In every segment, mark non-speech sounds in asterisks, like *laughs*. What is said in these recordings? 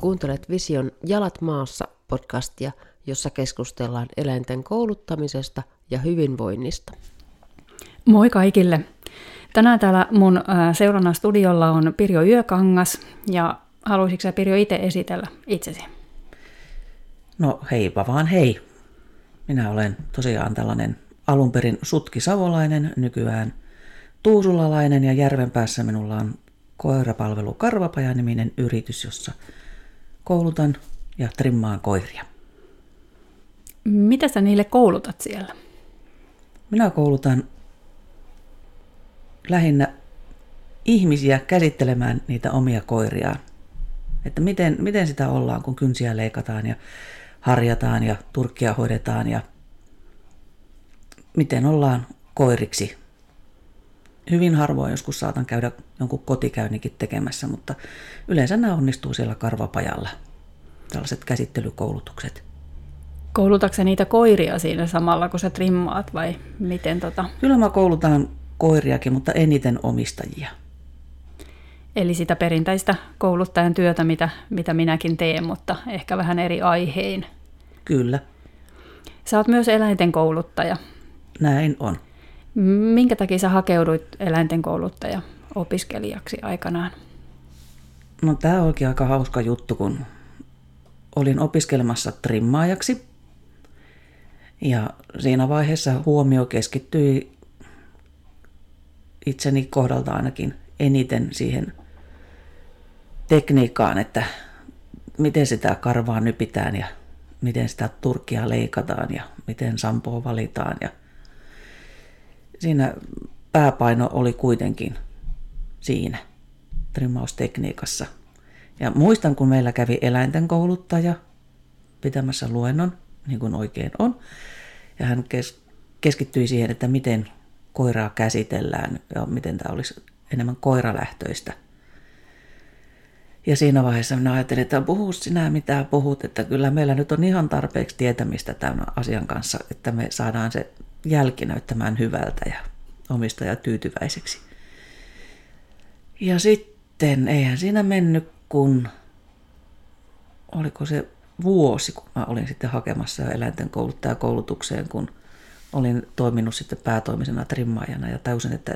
Kuuntelet Vision Jalat maassa podcastia, jossa keskustellaan eläinten kouluttamisesta ja hyvinvoinnista. Moi kaikille! Tänään täällä mun seurannan studiolla on Pirjo Yökangas ja haluaisitko sä Pirjo itse esitellä itsesi? No heipä vaan hei. Minä olen tosiaan tällainen alunperin sutki savolainen, nykyään tuusulalainen ja Järvenpäässä minulla on koirapalvelu Karvapaja-niminen yritys, jossa koulutan ja trimmaan koiria. Mitä sä niille koulutat siellä? Minä koulutan lähinnä ihmisiä käsittelemään niitä omia koiriaan. Että miten, miten sitä ollaan, kun kynsiä leikataan ja harjataan ja turkkia hoidetaan ja miten ollaan koiriksi. Hyvin harvoin joskus saatan käydä jonkun kotikäynnikin tekemässä, mutta yleensä nämä onnistuu siellä karvapajalla, tällaiset käsittelykoulutukset. Koulutatko niitä koiria siinä samalla, kun sä trimmaat vai miten tota? Kyllä mä koulutan koiriakin, mutta eniten omistajia. Eli sitä perinteistä kouluttajan työtä, mitä, mitä minäkin teen, mutta ehkä vähän eri aihein. Kyllä. Sä oot myös eläinten kouluttaja. Näin on. Minkä takia sä hakeuduit eläinten kouluttaja opiskelijaksi aikanaan? No tämä onkin aika hauska juttu, kun olin opiskelemassa trimmaajaksi. Ja siinä vaiheessa huomio keskittyi itseni kohdalta ainakin eniten siihen tekniikkaan, että miten sitä karvaa nypitään ja miten sitä turkkia leikataan ja miten sampoa valitaan. Ja siinä pääpaino oli kuitenkin siinä trimmaustekniikassa. Ja muistan, kun meillä kävi eläinten kouluttaja pitämässä luennon, niin kuin oikein on, ja hän kes- keskittyi siihen, että miten koiraa käsitellään ja miten tämä olisi enemmän koiralähtöistä. Ja siinä vaiheessa minä ajattelin, että puhu sinä mitä puhut, että kyllä meillä nyt on ihan tarpeeksi tietämistä tämän asian kanssa, että me saadaan se jälki näyttämään hyvältä ja omistaja tyytyväiseksi. Ja sitten eihän siinä mennyt kun, oliko se vuosi, kun mä olin sitten hakemassa eläinten kouluttajakoulutukseen, kun olin toiminut sitten päätoimisena trimmaajana ja täysin, että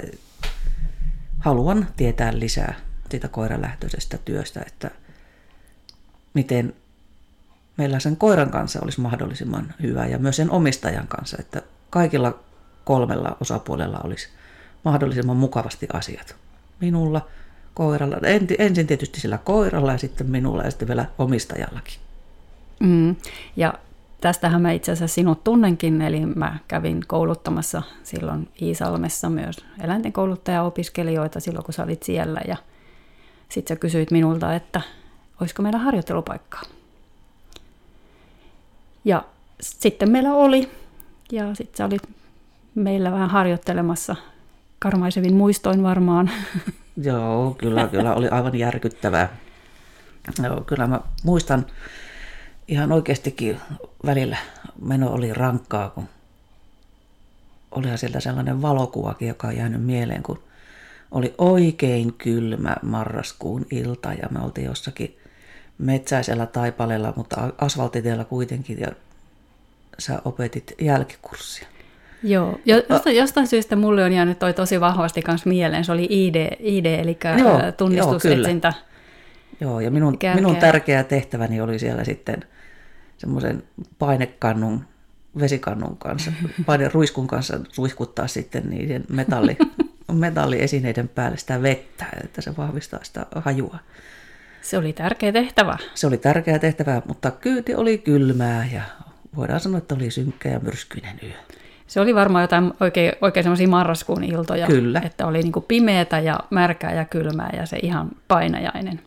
haluan tietää lisää siitä koiralähtöisestä työstä, että miten meillä sen koiran kanssa olisi mahdollisimman hyvä ja myös sen omistajan kanssa, että kaikilla kolmella osapuolella olisi mahdollisimman mukavasti asiat. Minulla, koiralla, ensin tietysti sillä koiralla ja sitten minulla ja sitten vielä omistajallakin. Mm. Ja tästähän mä itse asiassa sinut tunnenkin, eli mä kävin kouluttamassa silloin Iisalmessa myös eläinten kouluttaja-opiskelijoita silloin, kun sä olit siellä. Ja sitten sä kysyit minulta, että olisiko meillä harjoittelupaikkaa. Ja sitten meillä oli, ja sitten sä olit meillä vähän harjoittelemassa karmaisevin muistoin varmaan. *laughs* Joo, kyllä, kyllä oli aivan järkyttävää. Joo, kyllä mä muistan ihan oikeastikin välillä meno oli rankkaa, kun olihan sieltä sellainen valokuvakin, joka on jäänyt mieleen, kun oli oikein kylmä marraskuun ilta ja me oltiin jossakin metsäisellä taipaleella, mutta asfaltitiellä kuitenkin ja sä opetit jälkikurssia. Joo, jostain, jostain syystä mulle on jäänyt toi tosi vahvasti kanssa mieleen. Se oli ID, ID eli joo, tunnistusetsintä. Joo, joo, ja minun, minun tärkeä tehtäväni oli siellä sitten semmoisen painekannun, vesikannun kanssa, *laughs* ruiskun kanssa ruiskuttaa sitten niiden metalli, *laughs* metalliesineiden päälle sitä vettä, että se vahvistaa sitä hajua. Se oli tärkeä tehtävä. Se oli tärkeä tehtävä, mutta kyyti oli kylmää ja voidaan sanoa, että oli synkkä ja myrskyinen yö. Se oli varmaan jotain oikein, oikein semmoisia marraskuun iltoja. Kyllä. Että oli niin kuin pimeätä ja märkää ja kylmää ja se ihan painajainen.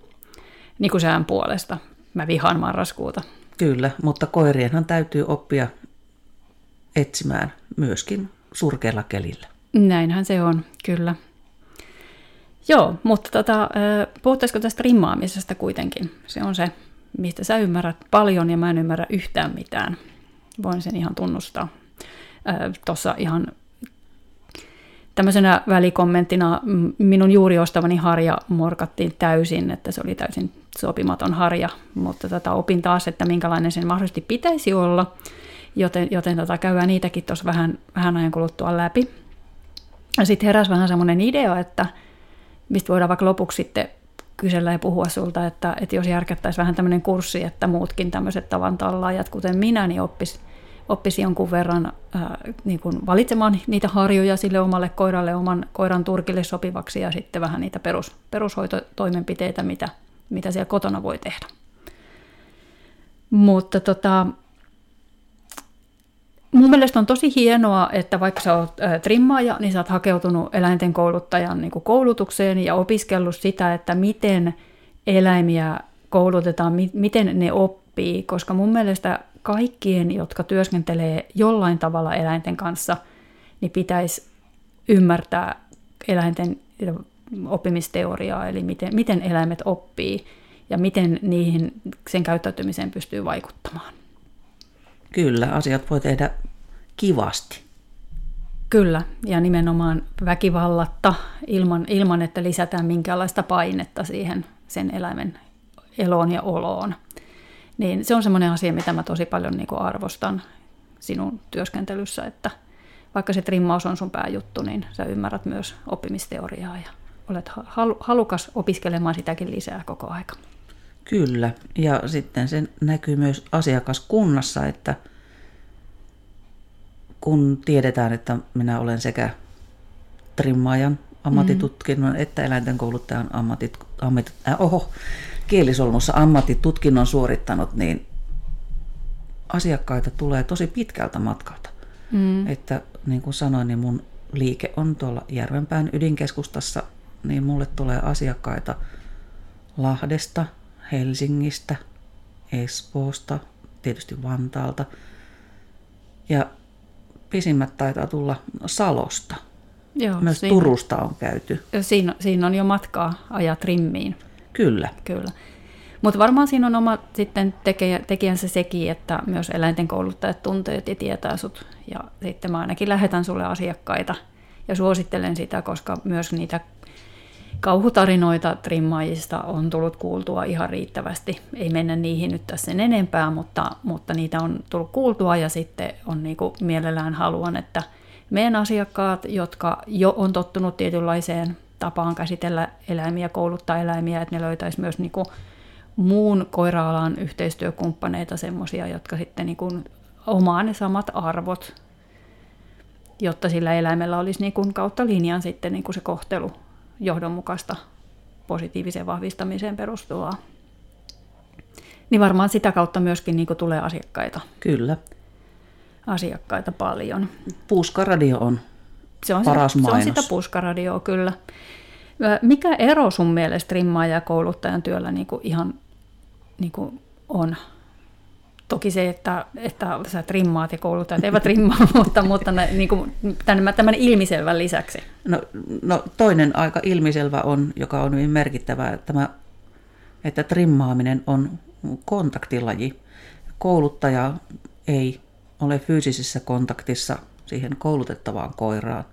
Niin kuin sään puolesta. Mä vihaan marraskuuta. Kyllä, mutta koirienhan täytyy oppia etsimään myöskin surkealla kelillä. Näinhän se on, kyllä. Joo, mutta tota, puhuttaisiko tästä rimmaamisesta kuitenkin? Se on se, mistä sä ymmärrät paljon ja mä en ymmärrä yhtään mitään. Voin sen ihan tunnustaa. Tuossa ihan tämmöisenä välikommenttina minun juuri ostavani harja morkattiin täysin, että se oli täysin sopimaton harja, mutta tätä opin taas, että minkälainen sen mahdollisesti pitäisi olla, joten, joten tota, käydään niitäkin tuossa vähän, vähän ajan kuluttua läpi. Sitten heräsi vähän semmoinen idea, että mistä voidaan vaikka lopuksi sitten kysellä ja puhua sulta, että, että jos järkättäisiin vähän tämmöinen kurssi, että muutkin tämmöiset tavan kuten minä, niin oppisi oppisi jonkun verran ää, niin kuin valitsemaan niitä harjoja sille omalle koiralle, oman koiran turkille sopivaksi ja sitten vähän niitä perus, perushoitotoimenpiteitä, mitä, mitä siellä kotona voi tehdä. Mutta tota, mun mielestä on tosi hienoa, että vaikka sä oot ä, trimmaaja, niin sä oot hakeutunut eläinten kouluttajan niin koulutukseen ja opiskellut sitä, että miten eläimiä koulutetaan, mi- miten ne oppii, koska mun mielestä kaikkien, jotka työskentelee jollain tavalla eläinten kanssa, niin pitäisi ymmärtää eläinten oppimisteoriaa, eli miten, miten eläimet oppii ja miten niihin sen käyttäytymiseen pystyy vaikuttamaan. Kyllä, asiat voi tehdä kivasti. Kyllä, ja nimenomaan väkivallatta ilman, ilman että lisätään minkäänlaista painetta siihen sen eläimen eloon ja oloon. Niin se on semmoinen asia, mitä mä tosi paljon niin kuin arvostan sinun työskentelyssä, että vaikka se trimmaus on sun pääjuttu, niin sä ymmärrät myös oppimisteoriaa ja olet halukas opiskelemaan sitäkin lisää koko aika. Kyllä, ja sitten se näkyy myös asiakaskunnassa, että kun tiedetään, että minä olen sekä trimmaajan ammattitutkinnon mm. että eläinten kouluttajan ammatit, ammatit, äh, oho, kielisolmussa ammattitutkinnon suorittanut, niin asiakkaita tulee tosi pitkältä matkalta. Mm. Että niin kuin sanoin, niin mun liike on tuolla Järvenpään ydinkeskustassa, niin mulle tulee asiakkaita Lahdesta, Helsingistä, Espoosta, tietysti Vantaalta. Ja pisimmät taitaa tulla Salosta. Joo, Myös siinä, Turusta on käyty. Siinä, siinä on jo matkaa ajat rimmiin. Kyllä. Kyllä. Mutta varmaan siinä on oma sitten tekijä, tekijänsä sekin, että myös eläinten kouluttajat tuntee ja tietää sut. Ja sitten mä ainakin lähetän sulle asiakkaita ja suosittelen sitä, koska myös niitä kauhutarinoita trimmaajista on tullut kuultua ihan riittävästi. Ei mennä niihin nyt tässä sen enempää, mutta, mutta niitä on tullut kuultua ja sitten on niinku mielellään haluan, että meidän asiakkaat, jotka jo on tottunut tietynlaiseen tapaan käsitellä eläimiä, kouluttaa eläimiä, että ne löytäisi myös niin kuin muun koiraalan yhteistyökumppaneita, semmoisia, jotka sitten niin kuin omaa ne samat arvot, jotta sillä eläimellä olisi niin kuin kautta linjan sitten niin kuin se kohtelu johdonmukaista positiiviseen vahvistamiseen perustuvaa. Niin varmaan sitä kautta myöskin niin kuin tulee asiakkaita. Kyllä. Asiakkaita paljon. Puuskaradio on se on paras sitä, mainos. Se on sitä puskaradioa kyllä. Mikä ero sun mielestä trimmaaja ja kouluttajan työllä niin kuin ihan niin kuin on? Toki se, että, että sä trimmaat ja kouluttajat eivät trimmaa, *laughs* mutta, mutta niin kuin, tämän, tämän ilmiselvän lisäksi. No, no toinen aika ilmiselvä on, joka on hyvin merkittävä, että, tämä, että trimmaaminen on kontaktilaji. Kouluttaja ei ole fyysisessä kontaktissa siihen koulutettavaan koiraan.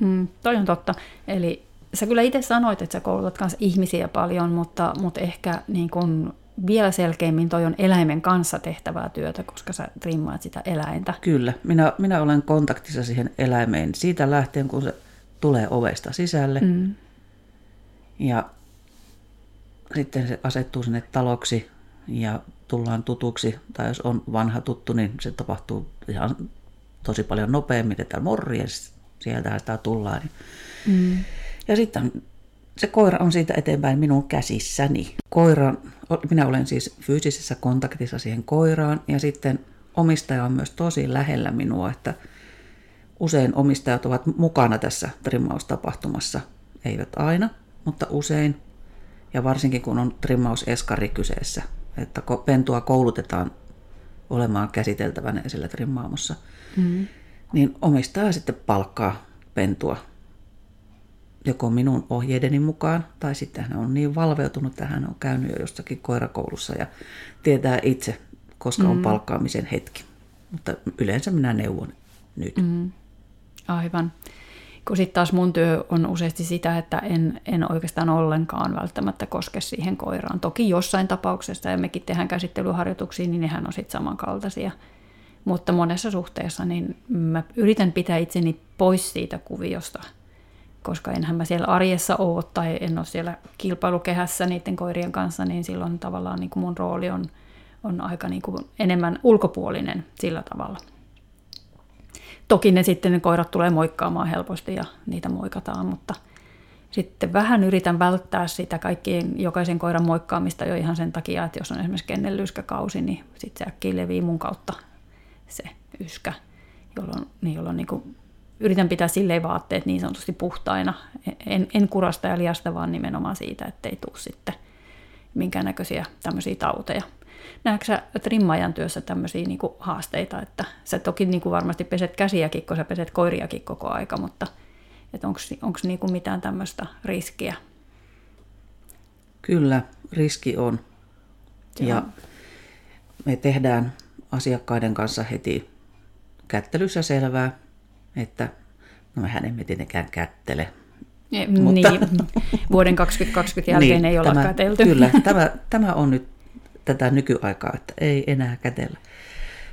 Mm, toi on totta. Eli sä kyllä itse sanoit, että sä koulutat myös ihmisiä paljon, mutta, mutta ehkä niin kun vielä selkeimmin toi on eläimen kanssa tehtävää työtä, koska sä trimmaat sitä eläintä. Kyllä, minä, minä olen kontaktissa siihen eläimeen siitä lähtien, kun se tulee ovesta sisälle. Mm. Ja sitten se asettuu sinne taloksi ja tullaan tutuksi, tai jos on vanha tuttu, niin se tapahtuu ihan tosi paljon nopeammin, että morjes, sieltä sitä tullaan. Mm. Ja sitten se koira on siitä eteenpäin minun käsissäni. Koira, minä olen siis fyysisessä kontaktissa siihen koiraan ja sitten omistaja on myös tosi lähellä minua, että usein omistajat ovat mukana tässä trimmaustapahtumassa. Eivät aina, mutta usein. Ja varsinkin kun on trimmauseskari kyseessä, että pentua koulutetaan olemaan käsiteltävänä esillä trimmaamossa, mm. niin omistaja sitten palkkaa pentua joko minun ohjeideni mukaan, tai sitten hän on niin valveutunut, että hän on käynyt jo jossakin koirakoulussa ja tietää itse, koska mm. on palkkaamisen hetki. Mutta yleensä minä neuvon nyt. Mm. Aivan. Kun sitten taas mun työ on useasti sitä, että en, en oikeastaan ollenkaan välttämättä koske siihen koiraan. Toki jossain tapauksessa, ja mekin tehdään käsittelyharjoituksia, niin nehän on sitten samankaltaisia. Mutta monessa suhteessa niin mä yritän pitää itseni pois siitä kuviosta, koska enhän mä siellä arjessa ole tai en ole siellä kilpailukehässä niiden koirien kanssa, niin silloin tavallaan niin kuin mun rooli on, on aika niin kuin enemmän ulkopuolinen sillä tavalla. Toki ne sitten ne koirat tulee moikkaamaan helposti ja niitä moikataan, mutta sitten vähän yritän välttää sitä kaikkien, jokaisen koiran moikkaamista jo ihan sen takia, että jos on esimerkiksi kennellyskäkausi, niin sitten se äkkiä levii mun kautta se yskä, jolloin, niin jolloin niin kuin yritän pitää silleen vaatteet niin sanotusti puhtaina. En, en kurasta ja liasta, vaan nimenomaan siitä, ettei tule sitten minkäännäköisiä tämmöisiä tauteja. Näetkö sä trimmaajan työssä tämmöisiä niin haasteita, että sä toki niin kuin varmasti peset käsiäkin, kun sä peset koiriakin koko aika, mutta onko niin mitään tämmöistä riskiä? Kyllä, riski on. Joo. Ja me tehdään asiakkaiden kanssa heti kättelyssä selvää, että no mehän emme tietenkään kättele. Ja, mutta, niin, vuoden 2020 jälkeen niin, ei ole tämä, kätelty. Kyllä, tämä, tämä on nyt tätä nykyaikaa, että ei enää kätellä.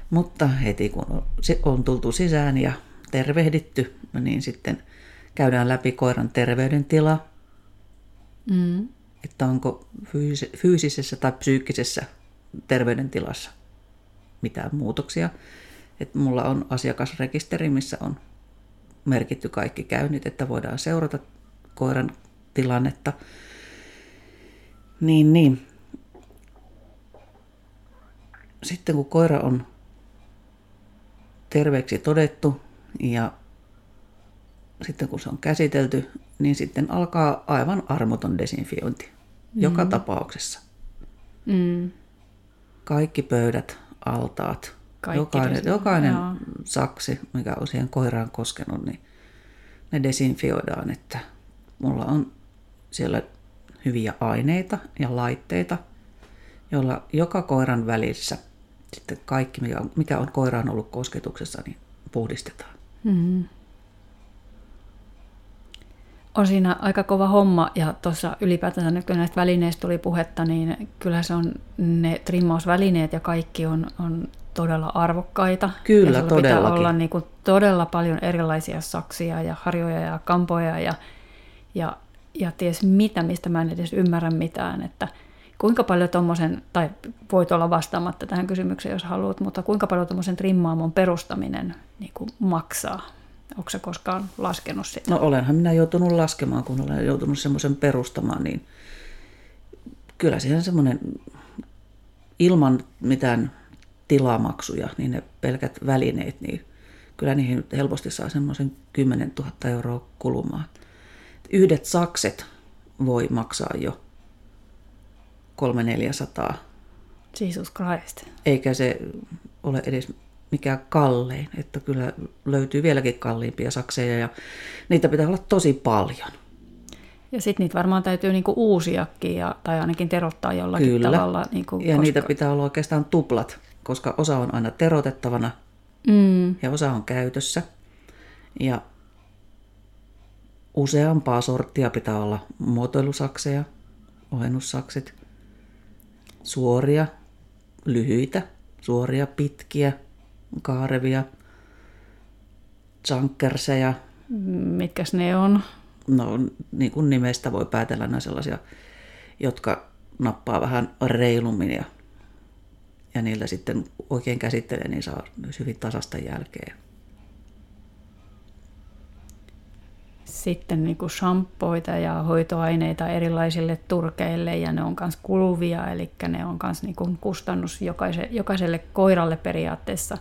Mutta heti kun on tultu sisään ja tervehditty, niin sitten käydään läpi koiran terveydentila, mm. että onko fyysisessä tai psyykkisessä terveydentilassa mitään muutoksia. Että mulla on asiakasrekisteri, missä on merkitty kaikki käynnit, että voidaan seurata koiran tilannetta. Niin, niin sitten kun koira on terveeksi todettu ja sitten kun se on käsitelty, niin sitten alkaa aivan armoton desinfiointi. Mm. Joka tapauksessa. Mm. Kaikki pöydät, altaat, Kaikki jokainen, desin... jokainen saksi, mikä on siihen koiraan koskenut, niin ne desinfioidaan, että mulla on siellä hyviä aineita ja laitteita, joilla joka koiran välissä – sitten kaikki, mikä on, mikä on koiraan ollut kosketuksessa, niin puhdistetaan. Mm-hmm. On siinä aika kova homma ja tuossa ylipäätään nyt kun näistä välineistä tuli puhetta, niin kyllä se on ne trimmausvälineet ja kaikki on, on todella arvokkaita. Kyllä, ja todellakin. pitää olla niin kuin todella paljon erilaisia saksia ja harjoja ja kampoja ja, ja, ja ties mitä, mistä mä en edes ymmärrä mitään. Että Kuinka paljon tuommoisen, tai voit olla vastaamatta tähän kysymykseen, jos haluat, mutta kuinka paljon tuommoisen trimmaamon perustaminen niin kuin maksaa? Onko se koskaan laskenut sitä? No olenhan minä joutunut laskemaan, kun olen joutunut semmoisen perustamaan, niin kyllä siihen semmoinen ilman mitään tilamaksuja, niin ne pelkät välineet, niin kyllä niihin helposti saa semmoisen 10 000 euroa kulumaan. Yhdet sakset voi maksaa jo 300-400. Jesus Christ. Eikä se ole edes mikään kallein, että kyllä löytyy vieläkin kalliimpia sakseja ja niitä pitää olla tosi paljon. Ja sitten niitä varmaan täytyy niinku uusiakin ja, tai ainakin terottaa jollakin kyllä. tavalla. Niinku, ja koska... niitä pitää olla oikeastaan tuplat, koska osa on aina terotettavana mm. ja osa on käytössä. Ja useampaa sorttia pitää olla muotoilusakseja, ohennussakset suoria, lyhyitä, suoria, pitkiä, kaarevia, junkerseja. Mitkäs ne on? No niin kuin nimestä voi päätellä, ne sellaisia, jotka nappaa vähän reilummin ja, ja niillä sitten oikein käsittelee, niin saa myös hyvin tasasta jälkeen. Sitten niin kuin shampoita ja hoitoaineita erilaisille turkeille ja ne on myös kuluvia, eli ne on myös niin kuin kustannus jokaiselle, jokaiselle koiralle periaatteessa.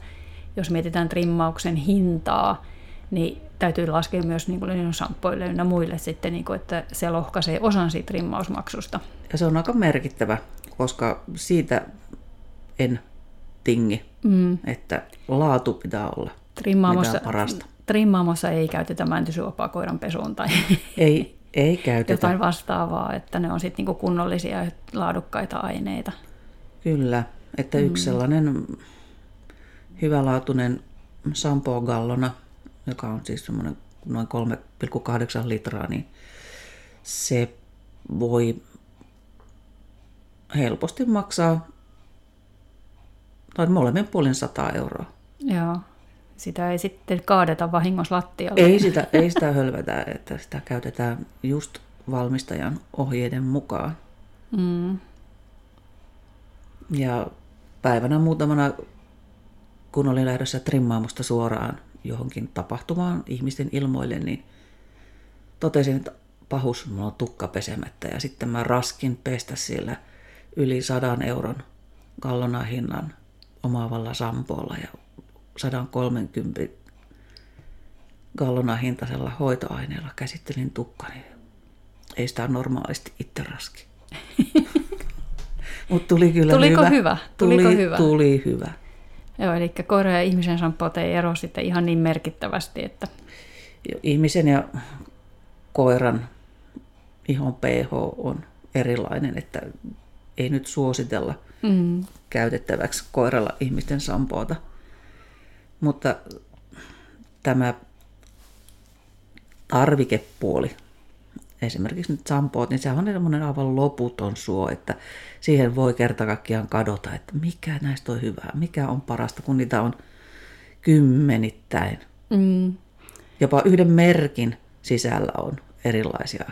Jos mietitään trimmauksen hintaa, niin täytyy laskea myös niin kuin shampoille ja muille sitten, niin kuin, että se lohkaisee osan siitä trimmausmaksusta. Ja se on aika merkittävä, koska siitä en tingi, mm. että laatu pitää olla Trimmaamossa, parasta trimmaamossa ei käytetä mäntysuopaa koiran pesuun tai *laughs* ei, ei käytetä. jotain vastaavaa, että ne on sitten niinku kunnollisia ja laadukkaita aineita. Kyllä, että yksi mm. sellainen hyvälaatuinen shampoo gallona, joka on siis semmoinen noin 3,8 litraa, niin se voi helposti maksaa tai molemmin puolin 100 euroa. Joo. Sitä ei sitten kaadeta vahingossa lattialle. Ei sitä, ei sitä hölvetä, että sitä käytetään just valmistajan ohjeiden mukaan. Mm. Ja päivänä muutamana, kun olin lähdössä trimmaamusta suoraan johonkin tapahtumaan ihmisten ilmoille, niin totesin, että pahus, mulla on tukka pesemättä. Ja sitten mä raskin pestä sillä yli sadan euron kallona hinnan omaavalla sampoolla ja 130 gallona hintaisella hoitoaineella käsittelin tukkani. Ei sitä normaalisti itse raski. *laughs* Mutta tuli kyllä Tuliko hyvä. hyvä? Tuliko tuli, hyvä? Tuli hyvä. Joo, eli koira ja ihmisen shampoot ei ero sitten ihan niin merkittävästi, että Ihmisen ja koiran ihon pH on erilainen, että ei nyt suositella mm, käytettäväksi koiralla ihmisten sampoota. Mutta tämä tarvikepuoli, esimerkiksi nyt sampoot, niin sehän on semmoinen aivan loputon suo, että siihen voi kerta kaikkiaan kadota, että mikä näistä on hyvää, mikä on parasta, kun niitä on kymmenittäin. mm, Jopa yhden merkin sisällä on erilaisia.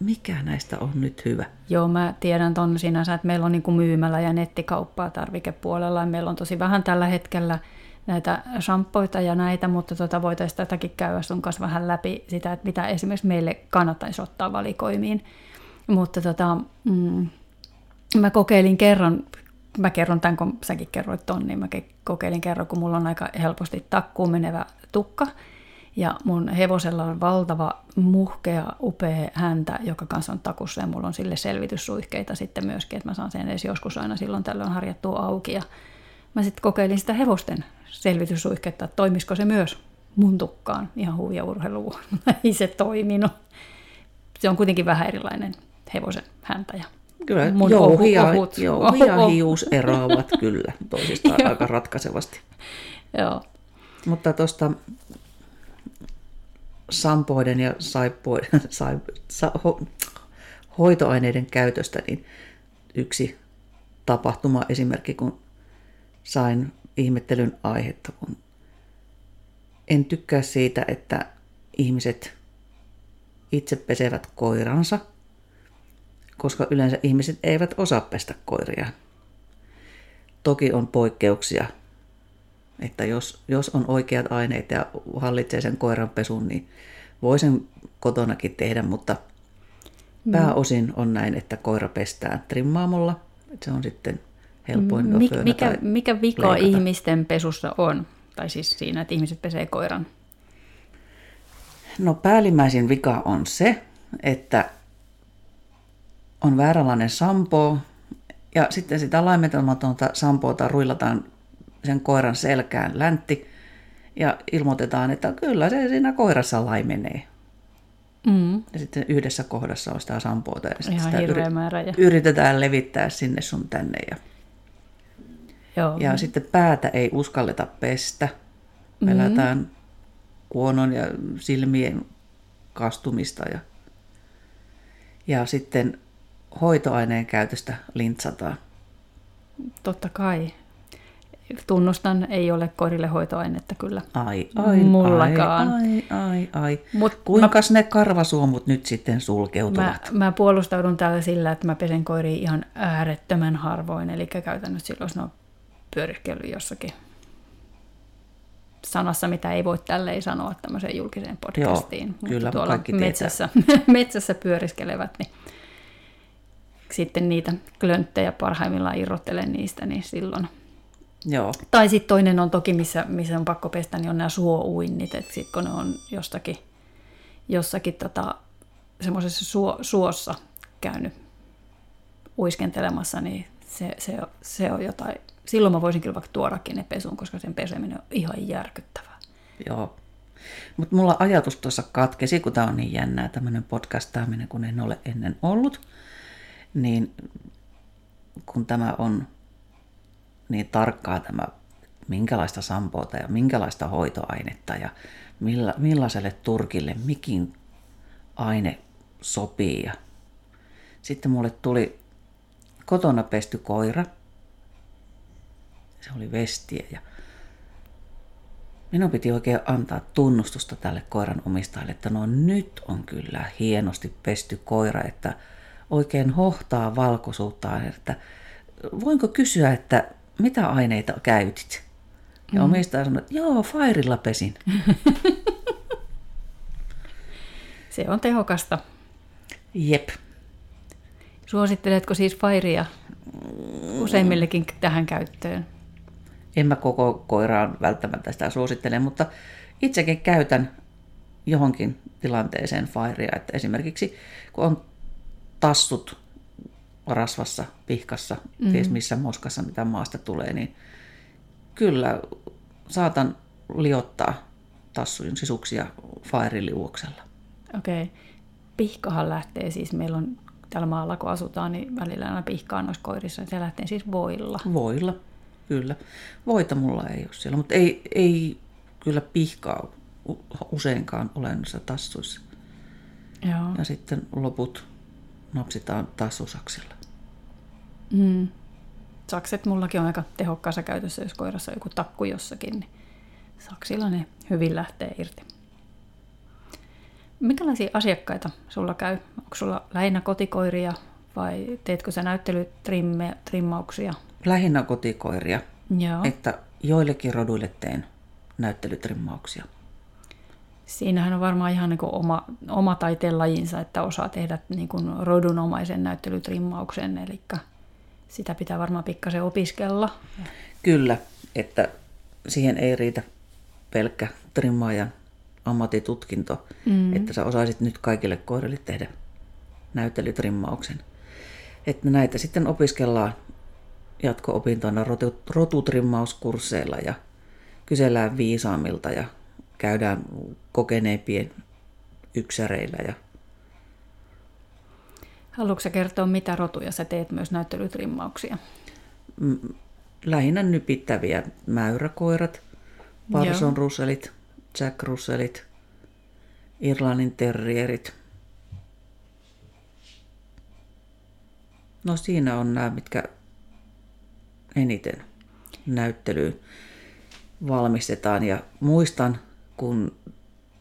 Mikä näistä on nyt hyvä? Joo, mä tiedän ton sinänsä, että meillä on niin myymälä ja nettikauppaa tarvikepuolella. Ja meillä on tosi vähän tällä hetkellä näitä shampoita ja näitä, mutta tota voitaisiin tätäkin käydä sun kanssa vähän läpi sitä, että mitä esimerkiksi meille kannattaisi ottaa valikoimiin. Mutta tota, mm, mä kokeilin kerran, mä kerron tämän, kun säkin kerroit ton, niin mä ke- kokeilin kerran, kun mulla on aika helposti takkuun menevä tukka, ja mun hevosella on valtava, muhkea, upea häntä, joka kanssa on takussa, ja mulla on sille selvityssuihkeita sitten myöskin, että mä saan sen edes joskus aina silloin tällöin harjattua auki. Ja mä sitten kokeilin sitä hevosten selvityssuihketta, että toimisiko se myös mun tukkaan ihan huvia urheiluun. *laughs* Ei se toiminut. Se on kuitenkin vähän erilainen hevosen häntä ja Kyllä mun jouhi ja, ohut. jouhi ja Oho. hius eroavat *laughs* kyllä toisistaan aika ratkaisevasti. Joo. Mutta tuosta sampoiden ja saippuiden, *laughs* saip, sa, ho, hoitoaineiden käytöstä, niin yksi tapahtuma esimerkki, kun sain ihmettelyn aihetta, kun en tykkää siitä, että ihmiset itse pesevät koiransa, koska yleensä ihmiset eivät osaa pestä koiria. Toki on poikkeuksia, että jos, jos on oikeat aineet ja hallitsee sen koiran pesun, niin voi sen kotonakin tehdä, mutta pääosin on näin, että koira pestään trimmaamolla. Se on sitten helpoin Mik, föönä mikä, tai mikä vika leikata. ihmisten pesussa on? Tai siis siinä, että ihmiset pesee koiran. No päällimmäisin vika on se, että on vääränlainen sampo ja sitten sitä laimetelmatonta sampoota ruillataan sen koiran selkään läntti ja ilmoitetaan, että kyllä se siinä koirassa laimenee. Mm. Ja sitten yhdessä kohdassa on sitä sampoota ja sitten sitä hirveä määrä. Ja, yritetään levittää sinne sun tänne. Ja, joo. ja sitten päätä ei uskalleta pestä. Pelätään kuonon ja silmien kastumista. Ja, ja sitten hoitoaineen käytöstä lintsataan. Totta kai. Tunnustan, ei ole koirille hoitoainetta kyllä. Ai, ai, Mullakaan. ai, ai, ai. Mut Kuinkas ne karvasuomut nyt sitten Mä, sulkeutuvat? mä puolustaudun täällä sillä, että mä pesen koiria ihan äärettömän harvoin, eli käytännössä silloin, jos ne on pyöriskellyt jossakin sanassa, mitä ei voi tälleen sanoa tämmöiseen julkiseen podcastiin. Mutta kyllä, tuolla kaikki tietää. metsässä, *laughs* metsässä pyöriskelevät, niin sitten niitä klönttejä parhaimmillaan irrottelen niistä, niin silloin. Joo, Tai sitten toinen on toki, missä, missä on pakko pestä, niin on nämä suouinnit, että sitten kun ne on jostakin, jossakin tota, semmoisessa suo, suossa käynyt uiskentelemassa, niin se, se, se on jotain. Silloin mä voisin kyllä vaikka tuodakin ne pesuun, koska sen peseminen on ihan järkyttävää. Joo. Mutta mulla ajatus tuossa katkesi, kun tämä on niin jännää tämmöinen podcastaaminen, kun en ole ennen ollut. Niin kun tämä on niin tarkkaa tämä minkälaista sampoota ja minkälaista hoitoainetta ja milla, millaiselle turkille mikin aine sopii. Ja sitten mulle tuli kotona pesty koira. Se oli vestiä ja minun piti oikein antaa tunnustusta tälle koiran omistajalle, että no nyt on kyllä hienosti pesty koira, että oikein hohtaa valkoisuuttaan, että voinko kysyä, että mitä aineita käytit? Ja mm. omistaja sanoi, että joo, Fairilla pesin. *laughs* Se on tehokasta. Jep. Suositteletko siis Fairia useimmillekin tähän käyttöön? En mä koko koiraan välttämättä sitä suosittele, mutta itsekin käytän johonkin tilanteeseen Fairia. Että esimerkiksi kun on tassut rasvassa, pihkassa, mm. ties missä moskassa, mitä maasta tulee, niin kyllä saatan liottaa tassujen sisuksia fairiliuoksella. Okei. Okay. Pihkahan lähtee siis, meillä on tällä maalla kun asutaan, niin välillä aina pihkaa noissa koirissa, se lähtee siis voilla. Voilla, kyllä. Voita mulla ei ole siellä, mutta ei, ei kyllä pihkaa useinkaan ole noissa tassuissa. Joo. Ja sitten loput napsitaan tassusaksilla. Mm. Sakset mullakin on aika tehokkaassa käytössä, jos koirassa on joku takku jossakin, niin saksilla ne hyvin lähtee irti. Minkälaisia asiakkaita sulla käy? Onko sulla lähinnä kotikoiria vai teetkö sä näyttelytrimmauksia? Lähinnä kotikoiria, Joo. että joillekin roduille teen näyttelytrimmauksia. Siinähän on varmaan ihan niin oma, oma taiteen lajinsa, että osaa tehdä niin kuin rodunomaisen näyttelytrimmauksen, eli sitä pitää varmaan pikkasen opiskella. Kyllä, että siihen ei riitä pelkkä trimmaajan ammattitutkinto, mm. että sä osaisit nyt kaikille koirille tehdä näyttelytrimmauksen. Että näitä sitten opiskellaan jatko-opintoina rotutrimmauskursseilla ja kysellään viisaamilta ja käydään kokeneempien yksäreillä. Ja... Haluatko kertoa, mitä rotuja sä teet myös näyttelytrimmauksia? Lähinnä nypittäviä mäyräkoirat, Parson Russellit, Jack Russellit, Irlannin terrierit. No siinä on nämä, mitkä eniten näyttelyyn valmistetaan. Ja muistan, kun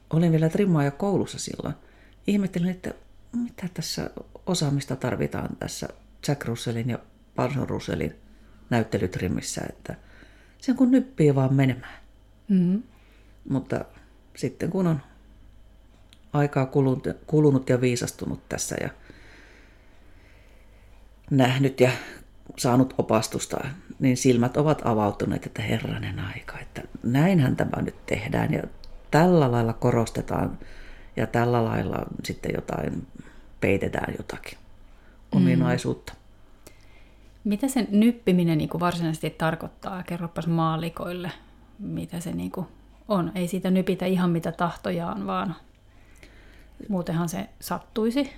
olin vielä trimmaaja koulussa silloin, ihmettelin, että mitä tässä osaamista tarvitaan tässä Jack Russellin ja Parson Russellin näyttelytrimmissä, että sen kun nyppii vaan menemään. Mm-hmm. Mutta sitten kun on aikaa kulunut, kulunut ja viisastunut tässä ja nähnyt ja saanut opastusta, niin silmät ovat avautuneet, että herranen aika, että näinhän tämä nyt tehdään ja tällä lailla korostetaan ja tällä lailla sitten jotain peitetään jotakin ominaisuutta. Mm. Mitä sen nyppiminen niin kuin varsinaisesti tarkoittaa? Kerropas maalikoille, mitä se niin kuin on. Ei siitä nypitä ihan mitä tahtojaan, vaan muutenhan se sattuisi.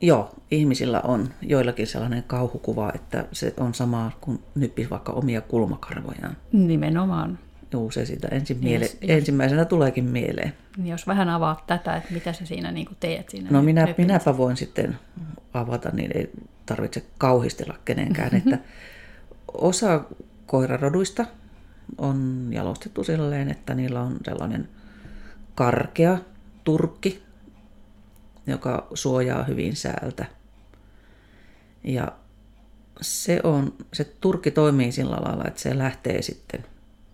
Joo, ihmisillä on joillakin sellainen kauhukuva, että se on sama kuin nyppis vaikka omia kulmakarvojaan. Nimenomaan. Joo, se siitä ensin miele- jos, ensimmäisenä tuleekin mieleen. Jos vähän avaat tätä, että mitä sä siinä niin teet siinä No minä, minäpä voin sitten avata, niin ei tarvitse kauhistella kenenkään. että *laughs* osa koiraroduista on jalostettu silleen, että niillä on sellainen karkea turkki, joka suojaa hyvin säältä. Ja se, on, se turkki toimii sillä lailla, että se lähtee sitten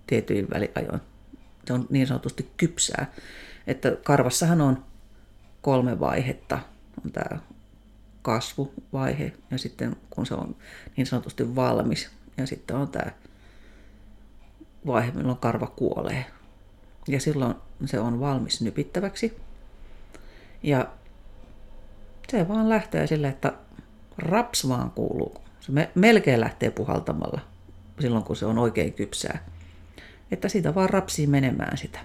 tietyin väliajoin. Se on niin sanotusti kypsää. Että karvassahan on kolme vaihetta. On tämä kasvuvaihe ja sitten kun se on niin sanotusti valmis ja sitten on tämä vaihe, milloin karva kuolee. Ja silloin se on valmis nypittäväksi. Ja se vaan lähtee sille, että raps vaan kuuluu. Se me, melkein lähtee puhaltamalla silloin, kun se on oikein kypsää. Että siitä vaan rapsii menemään sitä.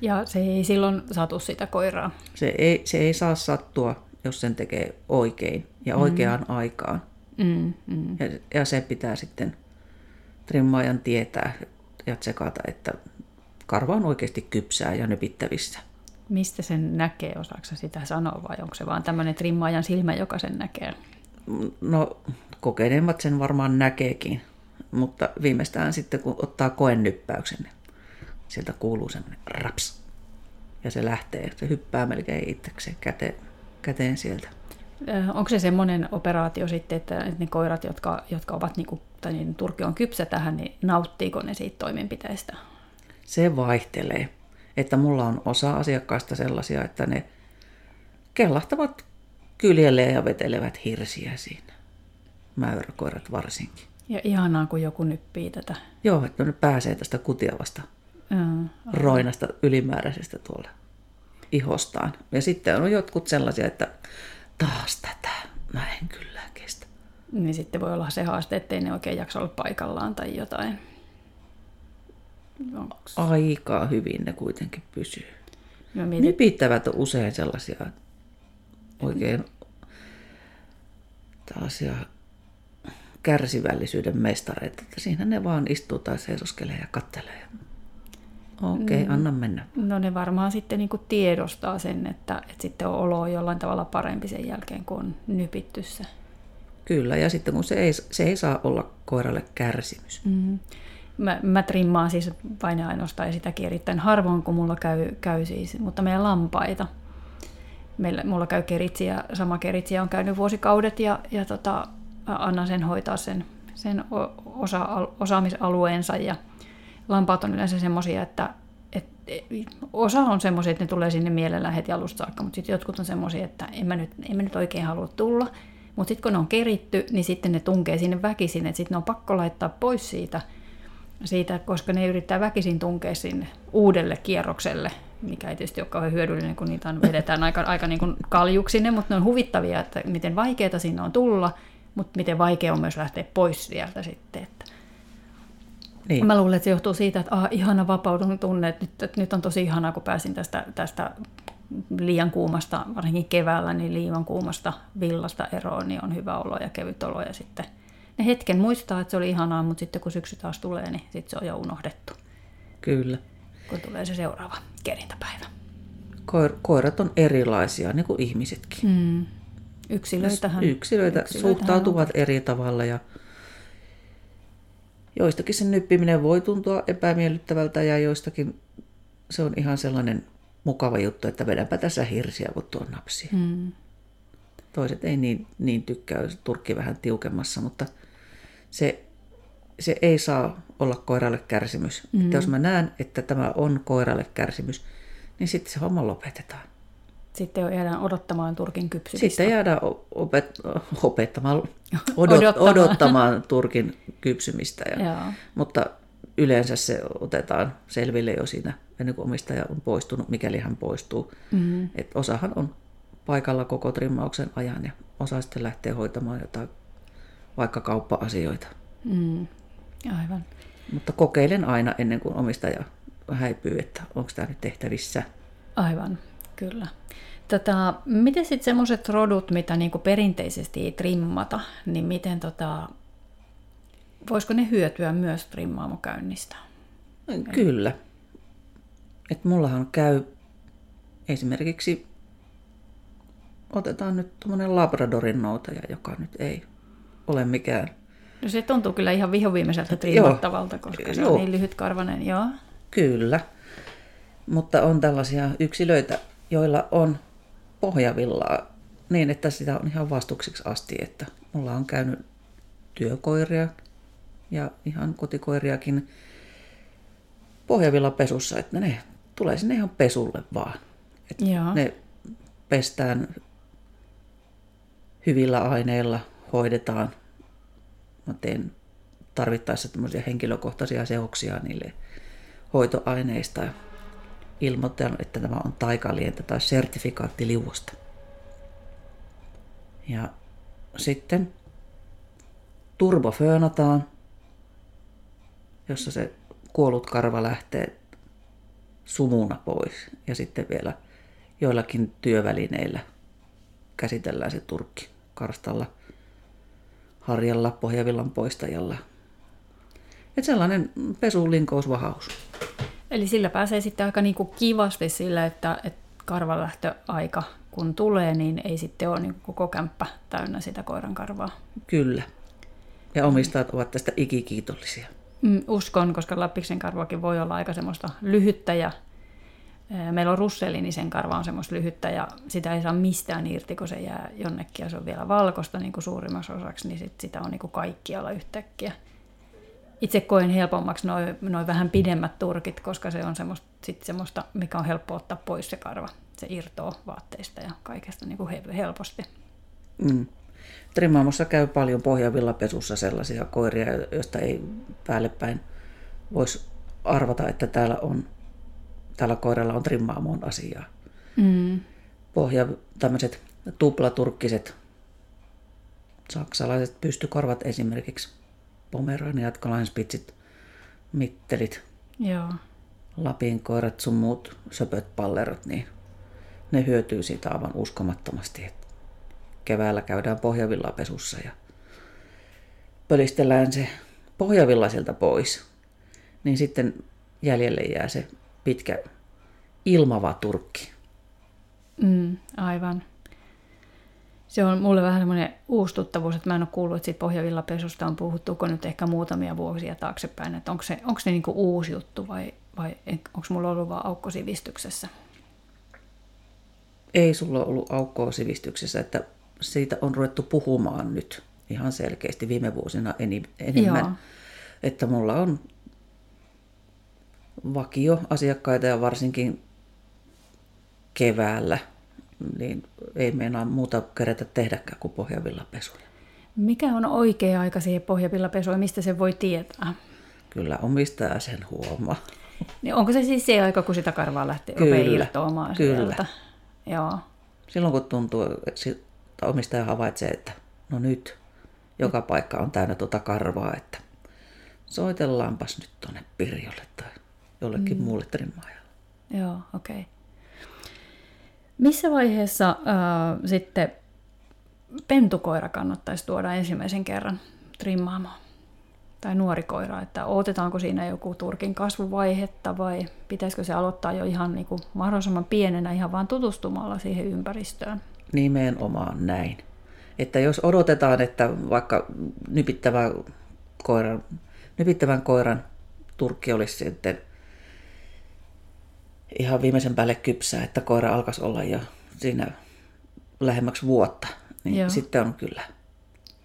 Ja se ei silloin satu sitä koiraa. Se ei, se ei saa sattua, jos sen tekee oikein ja mm. oikeaan aikaan. Mm, mm. Ja, ja se pitää sitten trimmaajan tietää ja tsekata, että karva on oikeasti kypsää ja nypittävissä. Mistä sen näkee, osaako sitä sanoa vai onko se vaan tämmöinen trimmaajan silmä, joka sen näkee? No kokeneemmat sen varmaan näkeekin, mutta viimeistään sitten kun ottaa koennyppäyksen, niin sieltä kuuluu semmoinen raps. Ja se lähtee, se hyppää melkein itsekseen käteen, käteen sieltä. Onko se semmoinen operaatio sitten, että ne koirat, jotka, jotka ovat, niin kuin, tai niin turkki on kypsä tähän, niin nauttiiko ne siitä toimenpiteestä? Se vaihtelee. Että mulla on osa asiakkaista sellaisia, että ne kellahtavat kyljelleen ja vetelevät hirsiä siinä. Mäyräkoirat varsinkin. Ja ihanaa, kun joku nyppii tätä. Joo, että ne pääsee tästä kutiavasta mm, roinasta ylimääräisestä tuolla ihostaan. Ja sitten on jotkut sellaisia, että taas tätä, mä en kyllä kestä. Niin sitten voi olla se haaste, ettei ne oikein jaksa olla paikallaan tai jotain. Onks? Aika hyvin ne kuitenkin pysyy. No, mietin... Nipittävät on usein sellaisia oikein tällaisia kärsivällisyyden mestareita, että siinä ne vaan istuu tai seisoskelee ja kattelee. Okei, okay, mm. anna mennä. No ne varmaan sitten niin tiedostaa sen, että, että sitten on olo jollain tavalla parempi sen jälkeen, kun on nypitty se. Kyllä, ja sitten kun se ei, se ei saa olla koiralle kärsimys. Mm. Mä, mä trimmaan siis vain ja ainoastaan ja sitäkin erittäin harvoin, kun mulla käy, käy siis, mutta meidän lampaita. Meillä, mulla käy keritsiä, sama keritsiä on käynyt vuosikaudet ja, ja tota, annan sen hoitaa sen, sen osa, osaamisalueensa ja lampaat on yleensä semmoisia, että, että osa on semmoisia, että ne tulee sinne mielellään heti alusta saakka, mutta sitten jotkut on semmoisia, että en mä nyt, en mä nyt oikein halua tulla. Mutta sitten kun ne on keritty, niin sitten ne tunkee sinne väkisin, että sitten ne on pakko laittaa pois siitä, siitä, koska ne yrittää väkisin tunkea sinne uudelle kierrokselle, mikä ei tietysti ole kauhean hyödyllinen, kun niitä on, vedetään aika, aika niin kuin kaljuksine, mutta ne on huvittavia, että miten vaikeaa sinne on tulla, mutta miten vaikea on myös lähteä pois sieltä sitten. Että niin. Mä luulen, että se johtuu siitä, että ah, ihana vapaudun tunne, että nyt, että nyt on tosi ihanaa, kun pääsin tästä, tästä liian kuumasta, varsinkin keväällä, niin liian kuumasta villasta eroon, niin on hyvä olo ja kevyt olo. Ja sitten ne hetken muistaa, että se oli ihanaa, mutta sitten kun syksy taas tulee, niin sitten se on jo unohdettu. Kyllä. Kun tulee se seuraava kerintäpäivä. Koir- koirat on erilaisia, niin kuin ihmisetkin. Mm. Yksilöitähän, yksilöitä, yksilöitähän suhtautuvat on. eri tavalla ja joistakin sen nyppiminen voi tuntua epämiellyttävältä ja joistakin se on ihan sellainen mukava juttu, että vedänpä tässä hirsiä, kun tuon napsi. Mm. Toiset ei niin, niin tykkää, turkki vähän tiukemmassa, mutta se, se ei saa olla koiralle kärsimys. Mm. Että jos mä näen, että tämä on koiralle kärsimys, niin sitten se homma lopetetaan. Sitten jäädään odottamaan turkin kypsymistä. Sitten jäädään opet, *laughs* opettamaan, *laughs* odot, odottamaan. odottamaan turkin kypsymistä. Ja, mutta yleensä se otetaan selville jo siinä, ennen kuin omistaja on poistunut, mikäli hän poistuu. Mm-hmm. Et osahan on paikalla koko trimmauksen ajan ja osa sitten lähtee hoitamaan jotain vaikka kauppa-asioita. Mm, aivan. Mutta kokeilen aina ennen kuin omistaja häipyy, että onko tämä nyt tehtävissä. Aivan, kyllä. Tota, miten sitten semmoiset rodut, mitä niinku perinteisesti ei trimmata, niin miten tota, voisiko ne hyötyä myös trimmaamokäynnistä? Kyllä. Et mullahan käy esimerkiksi, otetaan nyt tuommoinen Labradorin noutaja, joka nyt ei ole mikään... No se tuntuu kyllä ihan vihoviimeiseltä trimmattavalta, koska se joo. on niin lyhytkarvainen, joo. Kyllä. Mutta on tällaisia yksilöitä, joilla on pohjavillaa niin, että sitä on ihan vastuksiksi asti, että mulla on käynyt työkoiria ja ihan kotikoiriakin pohjavilla pesussa, että ne tulee sinne ihan pesulle vaan. Että ne pestään hyvillä aineilla, hoidetaan. Mä teen tarvittaessa tämmöisiä henkilökohtaisia seoksia niille hoitoaineista ilmoittanut, että tämä on taikalientä tai sertifikaatti liuosta. Ja sitten turboföönataan, jossa se kuollut karva lähtee sumuna pois. Ja sitten vielä joillakin työvälineillä käsitellään se turkki karstalla, harjalla, pohjavillan poistajalla. Et sellainen pesulinkousvahaus. Eli sillä pääsee sitten aika niinku kivasti sillä, että, että karvanlähtöaika kun tulee, niin ei sitten ole niin koko kämppä täynnä sitä koiran karvaa. Kyllä. Ja omistajat ovat tästä ikikiitollisia. Mm, uskon, koska lappiksen karvakin voi olla aika semmoista lyhyttä ja Meillä on russeli, niin sen karva on semmoista lyhyttä ja sitä ei saa mistään irti, kun se jää jonnekin ja se on vielä valkoista niin kuin suurimmaksi osaksi, niin sit sitä on niin kuin kaikkialla yhtäkkiä. Itse koen helpommaksi noin noi vähän pidemmät turkit, koska se on semmoista, sit semmoista, mikä on helppo ottaa pois se karva. Se irtoo vaatteista ja kaikesta niin kuin helposti. Mm. Trimaamossa käy paljon pohjavillapesussa sellaisia koiria, joista ei päälle päin voisi arvata, että täällä on tällä koiralla on trimmaamoon asiaa. Mm. Pohja, tämmöiset tuplaturkkiset saksalaiset pystykorvat esimerkiksi, pomeraniat, kalanspitsit, mittelit, Joo. Lapin koirat, sun muut söpöt pallerot, niin ne hyötyy siitä aivan uskomattomasti. Että keväällä käydään pohjavillapesussa ja pölistellään se pohjavilla sieltä pois, niin sitten jäljelle jää se pitkä ilmava turkki. Mm, aivan. Se on mulle vähän semmoinen uusi tuttavuus, että mä en ole kuullut, että siitä pohjavillapesusta on puhuttu nyt ehkä muutamia vuosia taaksepäin. Että onko se, onko se niinku uusi juttu vai, vai onko mulla ollut vaan aukko sivistyksessä? Ei sulla ollut aukkoa sivistyksessä, että siitä on ruvettu puhumaan nyt ihan selkeästi viime vuosina enemmän. Joo. Että mulla on vakio asiakkaita ja varsinkin keväällä, niin ei meinaa muuta kerätä tehdäkään kuin pohjavillapesuja. Mikä on oikea aika siihen pohjavillapesuun mistä se voi tietää? Kyllä omistaja sen huomaa. Niin onko se siis se aika, kun sitä karvaa lähtee kyllä, irtoamaan kyllä. sieltä? Joo. Silloin kun tuntuu, että omistaja havaitsee, että no nyt joka paikka on täynnä tuota karvaa, että soitellaanpas nyt tuonne Pirjolle tai jollekin mm. muulle trimmaajalle. Joo, okei. Okay. Missä vaiheessa äh, sitten pentukoira kannattaisi tuoda ensimmäisen kerran trimmaamaan? Tai nuori koira, että otetaanko siinä joku turkin kasvuvaihetta vai pitäisikö se aloittaa jo ihan niin kuin mahdollisimman pienenä ihan vaan tutustumalla siihen ympäristöön? Nimenomaan näin. Että jos odotetaan, että vaikka nypittävän koiran, nypittävän koiran turkki olisi sitten ihan viimeisen päälle kypsää, että koira alkaisi olla jo siinä lähemmäksi vuotta. Niin Joo. sitten on kyllä,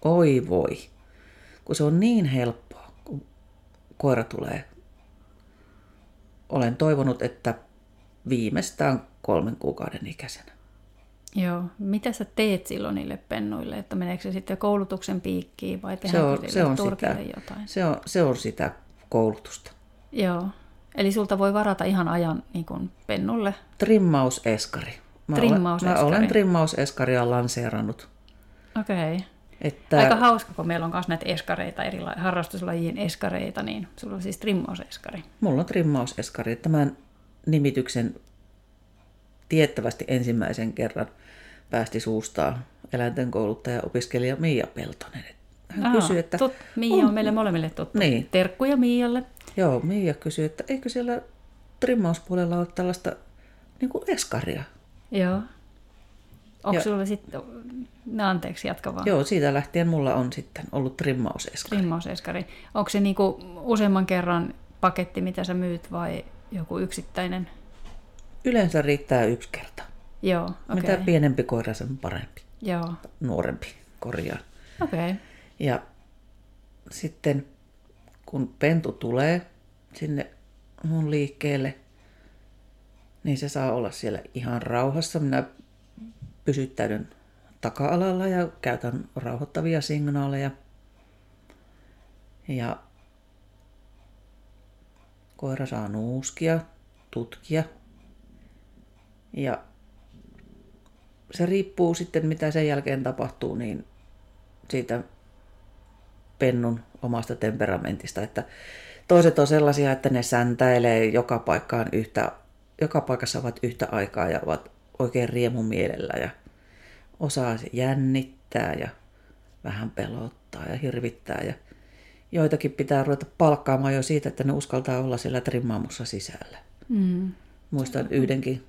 oi voi, kun se on niin helppoa, kun koira tulee. Olen toivonut, että viimeistään kolmen kuukauden ikäisenä. Joo. Mitä sä teet silloin niille pennuille? Että meneekö se sitten koulutuksen piikkiin vai se on, se on sitä, jotain? Se on, se on sitä koulutusta. Joo. Eli sulta voi varata ihan ajan niin kuin pennulle. Trimmauseskari. Mä trimmauseskari. Olen, mä olen trimmauseskaria lanseerannut. Okei. Okay. Että... Aika hauska, kun meillä on myös näitä eskareita, eri harrastuslajien eskareita, niin sulla on siis trimmauseskari. Mulla on trimmauseskari. Tämän nimityksen tiettävästi ensimmäisen kerran päästi suustaa eläinten kouluttaja opiskelija Miia Peltonen. Hän Aa, kysyi, että... Tut, Miia on, on meille molemmille tuttu. Niin. Terkkuja Mialle. Joo, Miia kysyi, että eikö siellä trimmauspuolella ole tällaista niin kuin eskaria. Joo. Onko ja, sulla sitten, no anteeksi, jatka vaan. Joo, siitä lähtien mulla on sitten ollut trimmauseskari. Trimmauseskari. Onko se niinku useamman kerran paketti, mitä sä myyt vai joku yksittäinen? Yleensä riittää yksi kerta. Joo, okay. Mitä pienempi koira, sen parempi. Joo. Nuorempi korjaa. Okei. Okay. Ja sitten kun pentu tulee sinne mun liikkeelle, niin se saa olla siellä ihan rauhassa. Minä pysyttäydyn taka-alalla ja käytän rauhoittavia signaaleja. Ja koira saa nuuskia, tutkia. Ja se riippuu sitten, mitä sen jälkeen tapahtuu, niin siitä pennun omasta temperamentista. Että toiset on sellaisia, että ne säntäilee joka paikkaan yhtä, joka paikassa ovat yhtä aikaa ja ovat oikein riemumielellä ja osaa jännittää ja vähän pelottaa ja hirvittää. Ja, joitakin pitää ruveta palkkaamaan jo siitä, että ne uskaltaa olla siellä trimmaamossa sisällä. Mm. Muistan yhdenkin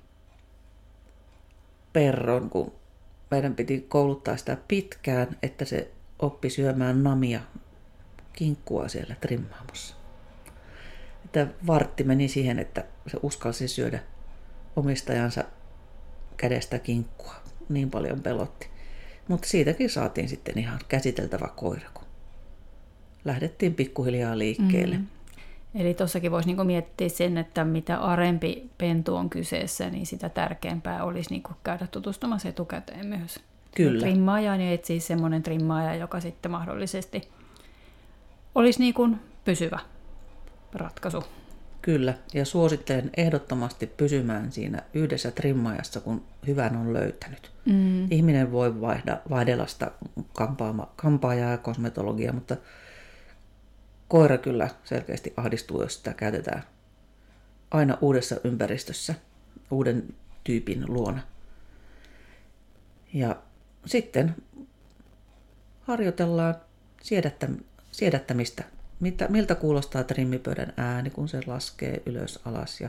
perron, kun meidän piti kouluttaa sitä pitkään, että se oppi syömään namia kinkkua siellä trimmaamossa. Että vartti meni siihen, että se uskalsi syödä omistajansa kädestä kinkkua. Niin paljon pelotti. Mutta siitäkin saatiin sitten ihan käsiteltävä koira, kun lähdettiin pikkuhiljaa liikkeelle. Mm. Eli tuossakin voisi niinku miettiä sen, että mitä arempi pentu on kyseessä, niin sitä tärkeämpää olisi niinku käydä tutustumassa etukäteen myös. Kyllä. Trimmaaja, niin etsiä semmoinen trimmaaja, joka sitten mahdollisesti olisi niinku pysyvä ratkaisu. Kyllä, ja suosittelen ehdottomasti pysymään siinä yhdessä trimmaajassa, kun hyvän on löytänyt. Mm. Ihminen voi vaihda, vaihdella sitä kampaama, kampaajaa ja kosmetologiaa, mutta koira kyllä selkeästi ahdistuu, jos sitä käytetään aina uudessa ympäristössä, uuden tyypin luona. Ja sitten harjoitellaan siedättä, siedättämistä. Mitä, miltä kuulostaa trimmipöydän ääni, kun se laskee ylös alas ja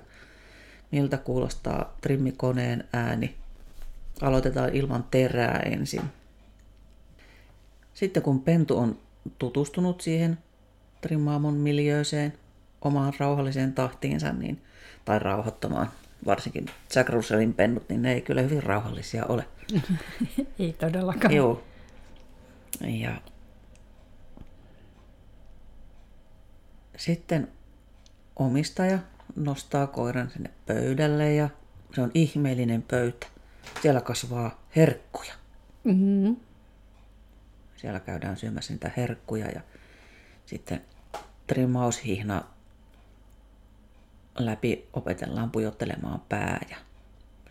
miltä kuulostaa trimmikoneen ääni. Aloitetaan ilman terää ensin. Sitten kun pentu on tutustunut siihen trimmaamon miljööseen, omaan rauhalliseen tahtiinsa, niin, tai rauhoittamaan, varsinkin Jack Russellin pennut, niin ne ei kyllä hyvin rauhallisia ole. *laughs* Ei todellakaan. Joo. Ja sitten omistaja nostaa koiran sinne pöydälle ja se on ihmeellinen pöytä. Siellä kasvaa herkkuja. Mm-hmm. Siellä käydään syömässä niitä herkkuja ja sitten trimmaushihna läpi opetellaan pujottelemaan pää ja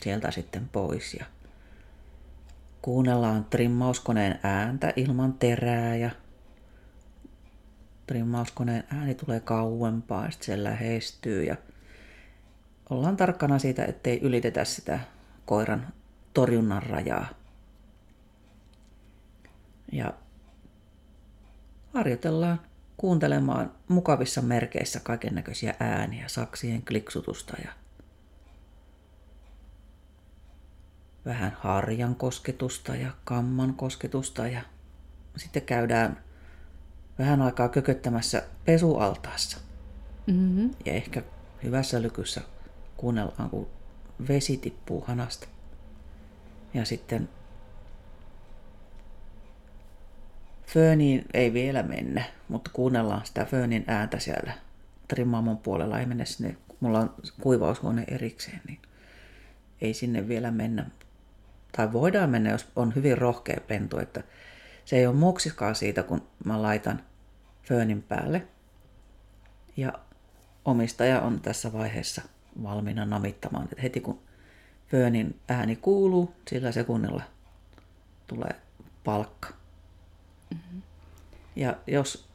sieltä sitten pois. Ja kuunnellaan trimmauskoneen ääntä ilman terää ja trimmauskoneen ääni tulee kauempaa ja sitten se lähestyy ja ollaan tarkkana siitä, ettei ylitetä sitä koiran torjunnan rajaa. Ja harjoitellaan kuuntelemaan mukavissa merkeissä kaiken näköisiä ääniä, saksien kliksutusta ja vähän harjan kosketusta ja kamman kosketusta ja sitten käydään vähän aikaa kököttämässä pesualtaassa. Mm-hmm. Ja ehkä hyvässä lykyssä kuunnellaan, kun vesi tippuu hanasta. Ja sitten Föniin ei vielä mennä, mutta kuunnellaan sitä Fönin ääntä siellä trimmaamon puolella. Ei mennä sinne, mulla on kuivaushuone erikseen, niin ei sinne vielä mennä. Tai voidaan mennä, jos on hyvin rohkea pentu, että se ei ole moksiskaan siitä, kun mä laitan Fönin päälle. Ja omistaja on tässä vaiheessa valmiina namittamaan, että heti kun Fönin ääni kuuluu, sillä sekunnilla tulee palkka. Mm-hmm. Ja jos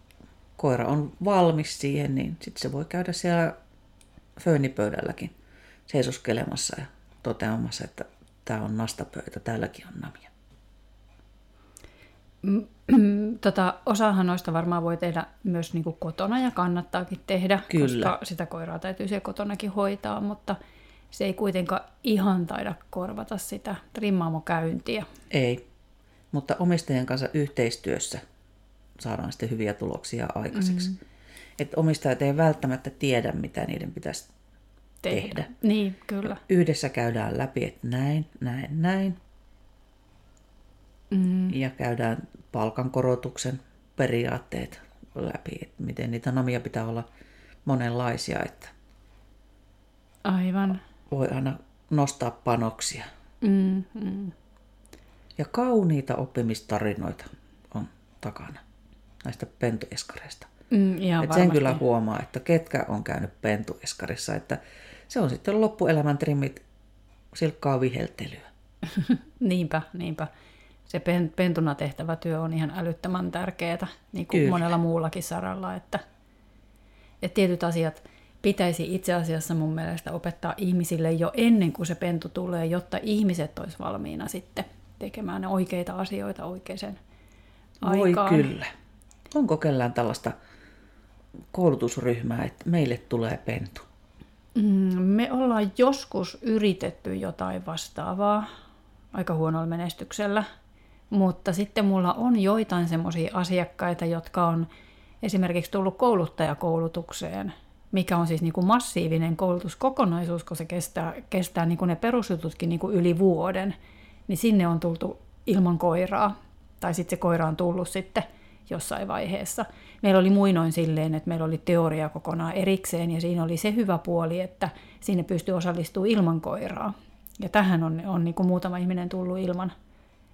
koira on valmis siihen, niin sitten se voi käydä siellä föönipöydälläkin seisoskelemassa ja toteamassa, että tämä on nastapöytä, täälläkin on namia. *clears throat* Tota, osahan noista varmaan voi tehdä myös niin kuin kotona ja kannattaakin tehdä, Kyllä. koska sitä koiraa täytyy siellä kotonakin hoitaa, mutta se ei kuitenkaan ihan taida korvata sitä trimmaamokäyntiä. Ei, mutta omistajien kanssa yhteistyössä saadaan sitten hyviä tuloksia aikaiseksi. Mm-hmm. Että omistajat ei välttämättä tiedä, mitä niiden pitäisi tehdä. tehdä. Niin, kyllä. Yhdessä käydään läpi, että näin, näin, näin. Mm. Ja käydään palkankorotuksen periaatteet läpi, että miten niitä namia pitää olla monenlaisia, että Aivan. voi aina nostaa panoksia. Mm, mm. Ja kauniita oppimistarinoita on takana näistä pentueskareista. Mm, ihan Et sen kyllä huomaa, että ketkä on käynyt pentueskarissa, että se on sitten loppuelämän trimmit silkkaa viheltelyä. *laughs* niinpä, niinpä. Se pen, pentuna tehtävä työ on ihan älyttömän tärkeää, niin kuin Kyllä. monella muullakin saralla, että, että tietyt asiat pitäisi itse asiassa mun mielestä opettaa ihmisille jo ennen kuin se pentu tulee, jotta ihmiset olisi valmiina sitten tekemään ne oikeita asioita oikeaan Voi aikaan. kyllä. Onko kellään tällaista koulutusryhmää, että meille tulee pentu? Mm, me ollaan joskus yritetty jotain vastaavaa aika huonolla menestyksellä, mutta sitten mulla on joitain semmoisia asiakkaita, jotka on esimerkiksi tullut kouluttajakoulutukseen, mikä on siis niin kuin massiivinen koulutuskokonaisuus, kun se kestää, kestää niin kuin ne perusjututkin niin kuin yli vuoden, niin sinne on tultu ilman koiraa, tai sitten se koira on tullut sitten jossain vaiheessa. Meillä oli muinoin silleen, että meillä oli teoria kokonaan erikseen, ja siinä oli se hyvä puoli, että sinne pystyy osallistumaan ilman koiraa. Ja tähän on, on niin kuin muutama ihminen tullut ilman,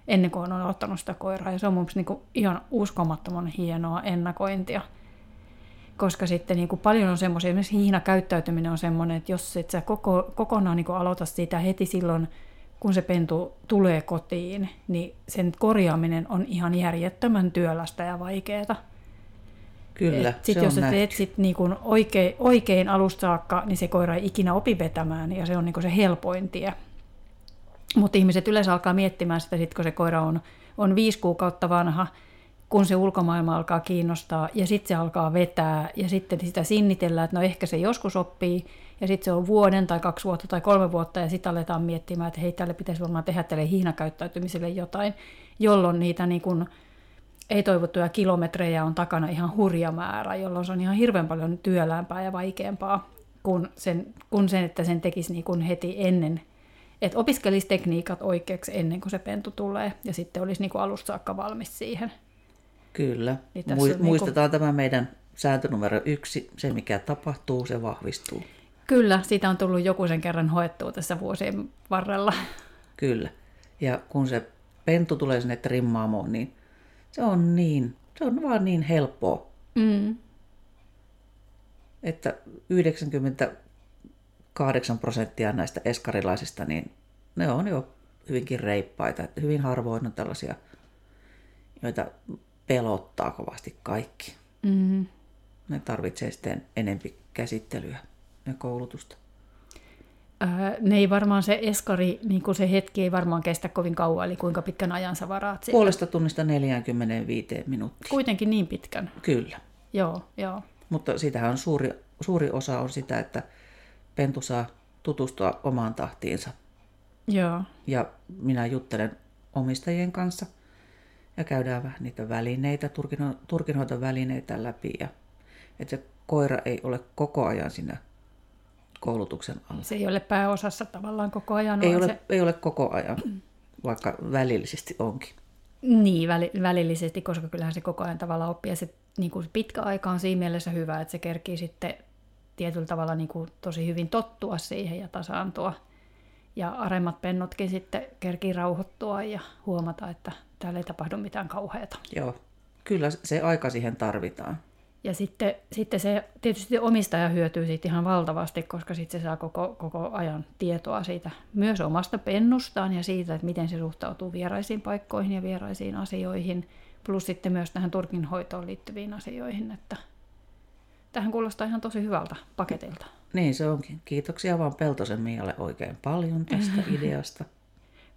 ennen kuin on ottanut sitä koiraa, ja se on mun niin kuin ihan uskomattoman hienoa ennakointia. Koska sitten niin kuin paljon on semmoisia, esimerkiksi hiinakäyttäytyminen on semmoinen, että jos et sä koko, kokonaan niin kuin aloita sitä heti silloin, kun se pentu tulee kotiin, niin sen korjaaminen on ihan järjettömän työlästä ja vaikeaa. Kyllä, sit se jos on teet sit niinku oikein, oikein alusta saakka, niin se koira ei ikinä opi vetämään ja se on niinku se helpoin tie. Mutta ihmiset yleensä alkaa miettimään sitä, sit kun se koira on, on viisi kuukautta vanha, kun se ulkomaailma alkaa kiinnostaa ja sitten se alkaa vetää ja sitten sitä sinnitellään, että no ehkä se joskus oppii ja sitten se on vuoden tai kaksi vuotta tai kolme vuotta ja sitten aletaan miettimään, että hei tälle pitäisi varmaan tehdä tälle hiinakäyttäytymiselle jotain, jolloin niitä niin kun ei-toivottuja kilometrejä on takana ihan hurja määrä, jolloin se on ihan hirveän paljon työlämpää ja vaikeampaa kuin sen, kuin sen että sen tekisi niin kuin heti ennen, että opiskelisi tekniikat oikeaksi ennen kuin se pentu tulee ja sitten olisi niin kuin alusta saakka valmis siihen. Kyllä. Niin Mui- niinku- Muistetaan tämä meidän sääntö numero yksi. Se, mikä tapahtuu, se vahvistuu. Kyllä, siitä on tullut joku sen kerran hoettua tässä vuosien varrella. Kyllä. Ja kun se pentu tulee sinne trimmaamoon, niin se on niin, se on vaan niin helppoa, Mm. että 98 prosenttia näistä eskarilaisista, niin ne on jo hyvinkin reippaita. Että hyvin harvoin on tällaisia, joita pelottaa kovasti kaikki. Mm. Ne tarvitsee sitten enempi käsittelyä ja koulutusta. Öö, ne ei varmaan se eskari, niin kuin se hetki ei varmaan kestä kovin kauan, eli kuinka pitkän ajan sä varaat sille. Puolesta tunnista 45 minuuttia. Kuitenkin niin pitkän. Kyllä. Joo, joo. Mutta siitähän on suuri, suuri osa on sitä, että pentu saa tutustua omaan tahtiinsa. Joo, Ja minä juttelen omistajien kanssa ja käydään vähän niitä välineitä, turkino, turkinhoitovälineitä läpi. Ja, että se koira ei ole koko ajan siinä koulutuksen alla. se ei ole pääosassa tavallaan koko ajan. Ei ole, Se, ei ole koko ajan, vaikka välillisesti onkin. niin, väli, välillisesti, koska kyllähän se koko ajan tavallaan oppii. Ja se, niin kuin pitkä aika on siinä mielessä hyvä, että se kerkii sitten tietyllä tavalla niin kuin tosi hyvin tottua siihen ja tasaantua. Ja aremmat pennotkin sitten kerkii rauhoittua ja huomata, että täällä ei tapahdu mitään kauheata. Joo, kyllä se aika siihen tarvitaan. Ja sitten, sitten se tietysti omistaja hyötyy siitä ihan valtavasti, koska sitten se saa koko, koko ajan tietoa siitä myös omasta pennustaan ja siitä, että miten se suhtautuu vieraisiin paikkoihin ja vieraisiin asioihin, plus sitten myös tähän turkinhoitoon liittyviin asioihin, että tähän kuulostaa ihan tosi hyvältä paketilta. Niin se onkin. Kiitoksia vaan Peltosen Mialle oikein paljon tästä *laughs* ideasta.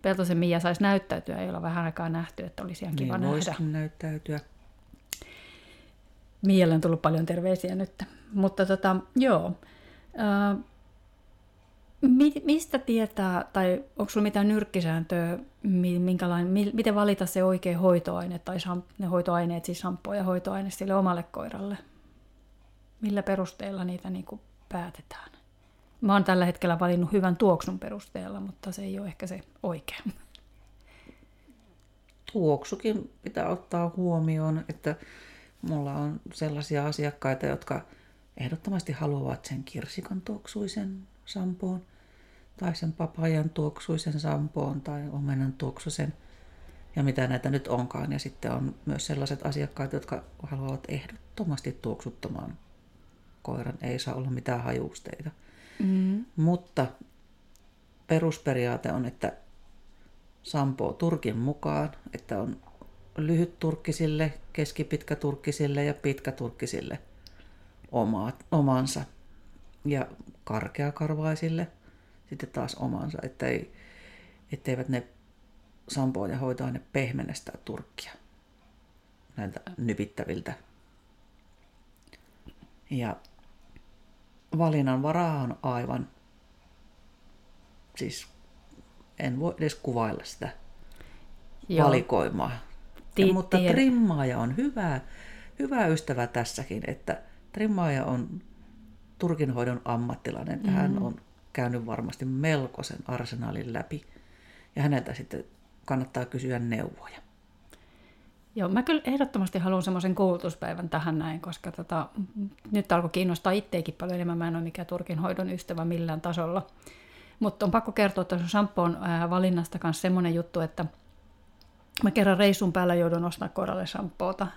Peltosen Mia saisi näyttäytyä, ei olla vähän aikaa nähty, että olisi ihan kiva niin nähdä. näyttäytyä. Mialle on tullut paljon terveisiä nyt. Mutta tota, joo. Ää, mi, mistä tietää, tai onko sulla mitään nyrkkisääntöä, mi, minkälainen, mi, miten valita se oikea hoitoaine, tai sam, ne hoitoaineet, siis shampoo ja hoitoaine sille omalle koiralle? Millä perusteella niitä niin kuin päätetään? Mä oon tällä hetkellä valinnut hyvän tuoksun perusteella, mutta se ei ole ehkä se oikea. Tuoksukin pitää ottaa huomioon, että mulla on sellaisia asiakkaita, jotka ehdottomasti haluavat sen kirsikan tuoksuisen sampoon, tai sen papajan tuoksuisen sampoon, tai omenan tuoksuisen, ja mitä näitä nyt onkaan. Ja sitten on myös sellaiset asiakkaat, jotka haluavat ehdottomasti tuoksuttomaan koiran. Ei saa olla mitään hajusteita. Mm. Mutta perusperiaate on, että sampoo turkin mukaan, että on lyhyt turkkisille, keskipitkä turkkisille ja pitkä turkkisille omaat, omansa. Ja karkeakarvaisille sitten taas omansa, että ei, etteivät ne sampoo ja hoitoaine pehmennä sitä turkkia näiltä nypittäviltä Ja valinnan varaa on aivan, siis en voi edes kuvailla sitä Joo. valikoimaa. Ja, mutta trimmaaja on hyvä, hyvä ystävä tässäkin, että trimmaaja on turkinhoidon ammattilainen. Mm-hmm. Hän on käynyt varmasti melkoisen arsenaalin läpi. Ja häneltä sitten kannattaa kysyä neuvoja. Joo, mä kyllä ehdottomasti haluan semmoisen koulutuspäivän tähän näin, koska tota, nyt alkoi kiinnostaa itteekin paljon enemmän. Mä en ole mikään turkinhoidon ystävä millään tasolla. Mutta on pakko kertoa tuossa shampoon valinnasta kanssa semmoinen juttu, että mä kerran reissun päällä joudun ostamaan koiralle shampoota.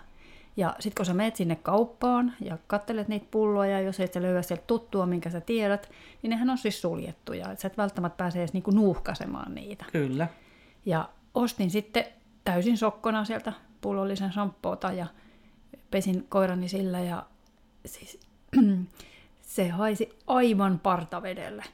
Ja sitten kun sä menet sinne kauppaan ja kattelet niitä pulloja, jos et sä löydä sieltä tuttua, minkä sä tiedät, niin nehän on siis suljettuja. Et sä et välttämättä pääse edes niinku nuuhkasemaan niitä. Kyllä. Ja ostin sitten täysin sokkona sieltä pullollisen shampoota ja pesin koirani sillä ja siis *clears throat* se haisi aivan partavedelle.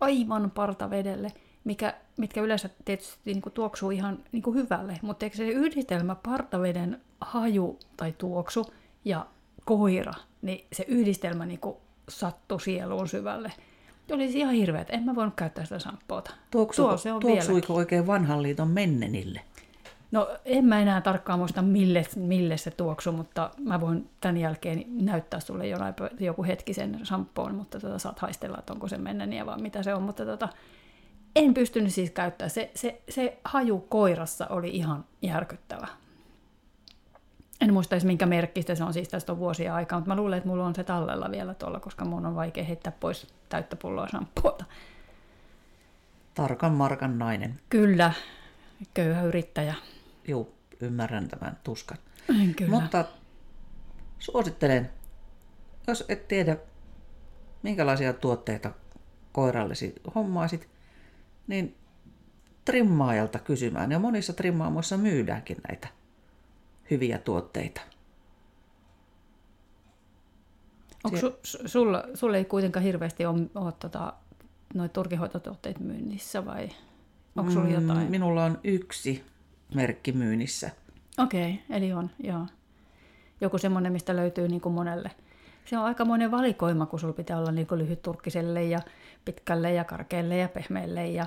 Aivan partavedelle, mikä, mitkä yleensä tietysti niin kuin tuoksuu ihan niin kuin hyvälle, mutta eikö se yhdistelmä partaveden haju tai tuoksu ja koira, niin se yhdistelmä niin kuin sattui sieluun syvälle. Se oli ihan hirveä, että en mä voinut käyttää sitä shampoota. Tuoksuiko, Tuo se on vieläkin. tuoksuiko oikein vanhan liiton mennenille? No en mä enää tarkkaan muista, mille, mille se tuoksu, mutta mä voin tämän jälkeen näyttää sulle jonain, joku hetki sen shampoon, mutta tota, saat haistella, että onko se menneniä vai mitä se on. Mutta tota, en pystynyt siis käyttää. Se, se, se haju koirassa oli ihan järkyttävä. En muista edes minkä merkkistä se on, siis tästä on vuosia aikaa, mutta mä luulen, että mulla on se tallella vielä tuolla, koska mun on vaikea heittää pois täyttä pulloa shampoota. Tarkan markan nainen. Kyllä, köyhä yrittäjä. Juu, ymmärrän tämän tuskan. Kyllä. Mutta suosittelen, jos et tiedä, minkälaisia tuotteita koirallesi hommaisit, niin trimmaajalta kysymään. Ja monissa trimmaamoissa myydäänkin näitä hyviä tuotteita. Onko su, su- sulla, sulla ei kuitenkaan hirveästi ole, ole tota, noita turkihoitotuotteita myynnissä vai onko sulla jotain? Mm, Minulla on yksi merkki myynnissä. Okei, okay, eli on, joo. Joku semmoinen, mistä löytyy niin kuin monelle. Se on aika monen valikoima, kun sulla pitää olla niin kuin lyhytturkkiselle ja pitkälle ja karkealle ja pehmeälle ja,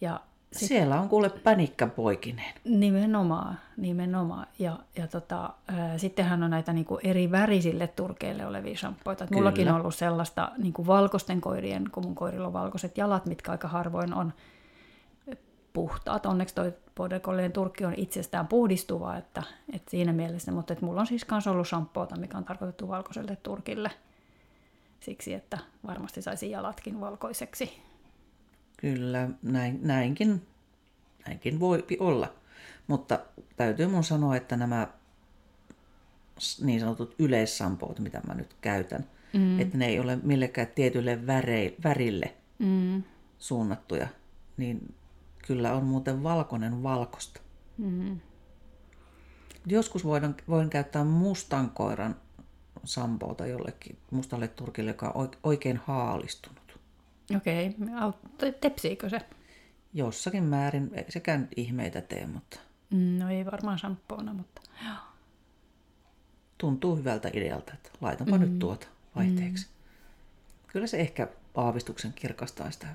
ja Sit... Siellä on kuule pänikkä poikineen. Nimenomaan, nimenomaan. Ja, ja tota, ää, sittenhän on näitä niin kuin eri värisille turkeille olevia shampoita. Mullakin on ollut sellaista niin kuin valkoisten koirien, kun mun koirilla on valkoiset jalat, mitkä aika harvoin on puhtaat. Onneksi toi Border turkki on itsestään puhdistuva, että, että siinä mielessä. Mutta että mulla on siis myös ollut shampoota, mikä on tarkoitettu valkoiselle turkille. Siksi, että varmasti saisi jalatkin valkoiseksi. Kyllä, näin, näinkin, näinkin voi olla. Mutta täytyy mun sanoa, että nämä niin sanotut yleissampoot, mitä mä nyt käytän, mm. että ne ei ole millekään tietylle värei, värille Mm. suunnattuja, niin kyllä on muuten valkoinen valkosta. Mm. Joskus voin, voin käyttää mustan koiran sampoota jollekin mustalle turkille, joka on oik- oikein haalistunut. Okei, okay. tepsiikö se? Jossakin määrin, ei sekään ihmeitä tee, mutta Mm, No ei varmaan shampoona, mutta joo. tuntuu hyvältä idealta, että laitanpa mm. nyt tuota vaihteeksi. Mm. Kyllä se ehkä aavistuksen kirkastaa sitä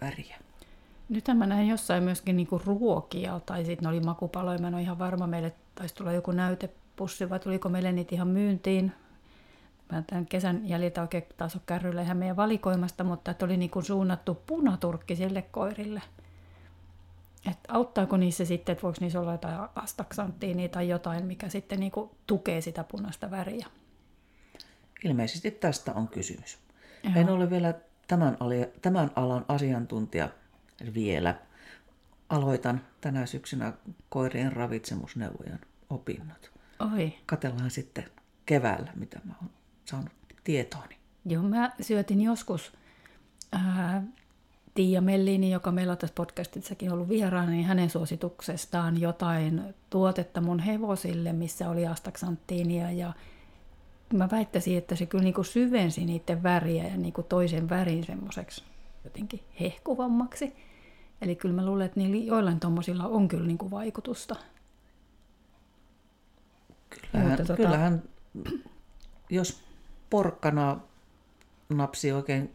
väriä. Nythän mä näin jossain myöskin niinku ruokia, tai sitten ne oli makupaloja, mä en ole ihan varma, meille taisi tulla joku näytepussi, vai tuliko meille niitä ihan myyntiin. Mä tämän kesän jäljiltä oikein taas ole kärryillä ihan meidän valikoimasta, mutta että oli niinku suunnattu punaturkki sille koirille. Että auttaako niissä sitten, että voiko niissä olla jotain astaksanttiinia tai jotain, mikä sitten niinku tukee sitä punaista väriä. Ilmeisesti tästä on kysymys. Joo. En ole vielä tämän alan asiantuntija vielä. Aloitan tänä syksynä koirien ravitsemusneuvojan opinnot. Oi, Katellaan sitten keväällä, mitä mä oon saanut tietooni. Joo, mä syötin joskus ää, Tiia Mellini, joka meillä on tässä podcastissakin ollut vieraana, niin hänen suosituksestaan jotain tuotetta mun hevosille, missä oli astaksanttiinia ja mä väittäisin, että se kyllä niinku syvensi niiden väriä ja niinku toisen värin semmoiseksi jotenkin hehkuvammaksi. Eli kyllä mä luulen, että niillä joillain tuommoisilla on kyllä niinku vaikutusta. Kyllähän, Mutta tota- kyllähän jos porkkana napsi oikein,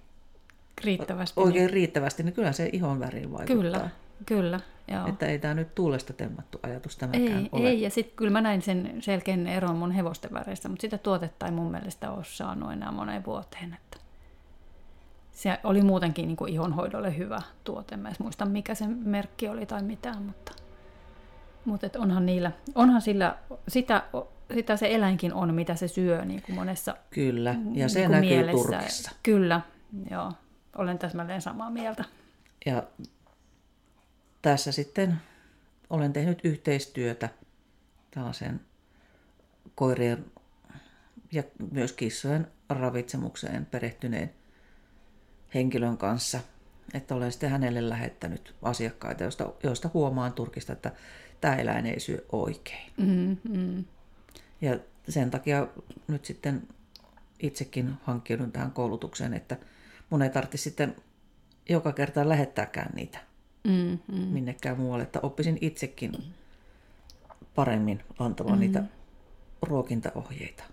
Riittävästi. oikein riittävästi, niin kyllä se ihon väriin vaikuttaa. Kyllä, kyllä. Joo. Että ei tämä nyt tuulesta temmattu ajatus Ei, tämäkään ole. ei, ja sitten kyllä mä näin sen selkeän eron mun hevosten väreistä, mutta sitä tuotetta ei mun mielestä ole saanut enää moneen vuoteen. Että se oli muutenkin niin kuin ihonhoidolle hyvä tuote. Mä en muista, mikä se merkki oli tai mitään, mutta, mutta et onhan niillä, onhan sillä, sitä, sitä se eläinkin on, mitä se syö niin kuin monessa Kyllä, ja se niin kuin näkyy mielessä. Turkissa. Kyllä, joo. Olen täsmälleen samaa mieltä. Ja tässä sitten olen tehnyt yhteistyötä tällaisen koirien ja myös kissojen ravitsemukseen perehtyneen henkilön kanssa. Että olen sitten hänelle lähettänyt asiakkaita, joista, joista huomaan Turkista, että tämä eläin ei syö oikein. Mm, mm. Ja sen takia nyt sitten itsekin hankkiudun tähän koulutukseen, että mun ei tarvitse sitten joka kerta lähettääkään niitä Mm, mm. minnekään muualle, että oppisin itsekin paremmin antamaan mm-hmm. niitä ruokintaohjeita.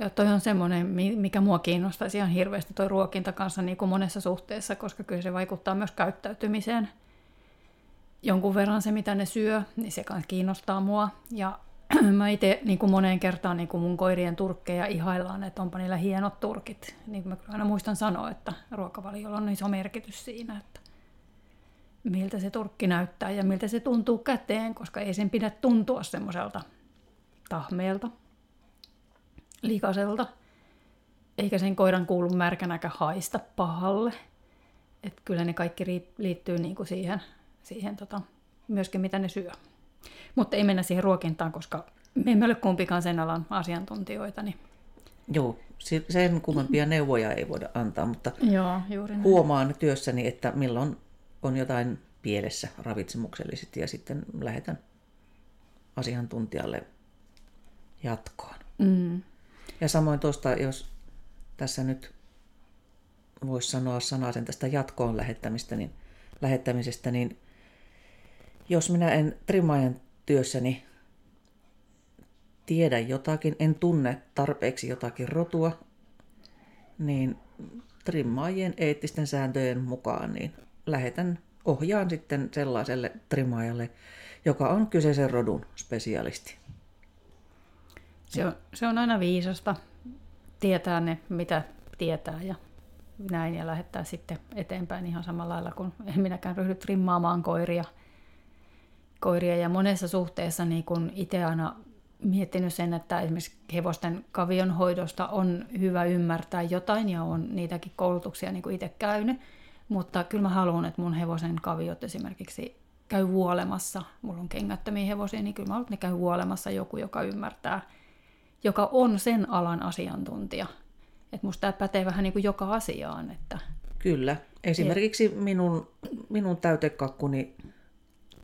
Ja toi on semmoinen, mi- mikä mua kiinnostaisi ihan hirveästi toi ruokinta kanssa niin kuin monessa suhteessa, koska kyllä se vaikuttaa myös käyttäytymiseen. Jonkun verran se, mitä ne syö, niin se kanssa kiinnostaa mua. Ja *clears throat* mä itse niin kuin moneen kertaan niin kuin mun koirien turkkeja ihaillaan, että onpa niillä hienot turkit. Niin kuin mä aina muistan sanoa, että ruokavaliolla on iso merkitys siinä, että miltä se turkki näyttää ja miltä se tuntuu käteen, koska ei sen pidä tuntua semmoiselta tahmeelta likaselta, eikä sen koiran kuulu märkänäkä haista pahalle. Et kyllä ne kaikki liittyy niinku siihen, siihen tota, myöskin mitä ne syö. Mutta ei mennä siihen ruokintaan, koska me emme ole kumpikaan sen alan asiantuntijoita. Niin... Joo, sen kummempia neuvoja ei voida antaa, mutta Joo, juuri näin. huomaan työssäni, että milloin on jotain pielessä ravitsemuksellisesti ja sitten lähetän asiantuntijalle jatkoon. Mm. Ja samoin tuosta, jos tässä nyt voisi sanoa sanasen tästä jatkoon lähettämistä, niin, lähettämisestä, niin jos minä en trimaajan työssäni tiedä jotakin, en tunne tarpeeksi jotakin rotua, niin trimmaajien eettisten sääntöjen mukaan niin lähetän ohjaan sitten sellaiselle trimaajalle, joka on kyseisen rodun spesialisti. Se, on, se on aina viisasta tietää ne, mitä tietää ja näin ja lähettää sitten eteenpäin ihan samalla lailla kuin en minäkään ryhdy trimmaamaan koiria. koiria. Ja monessa suhteessa niin kun itse aina miettinyt sen, että esimerkiksi hevosten kavion hoidosta on hyvä ymmärtää jotain ja on niitäkin koulutuksia niin kuin itse käynyt. Mutta kyllä mä haluan, että mun hevosen kaviot esimerkiksi käy vuolemassa. Mulla on kengättömiä hevosia, niin kyllä mä haluan, että ne käy vuolemassa joku, joka ymmärtää, joka on sen alan asiantuntija. Että musta tämä pätee vähän niin kuin joka asiaan. Että... Kyllä. Esimerkiksi minun, minun täytekakkuni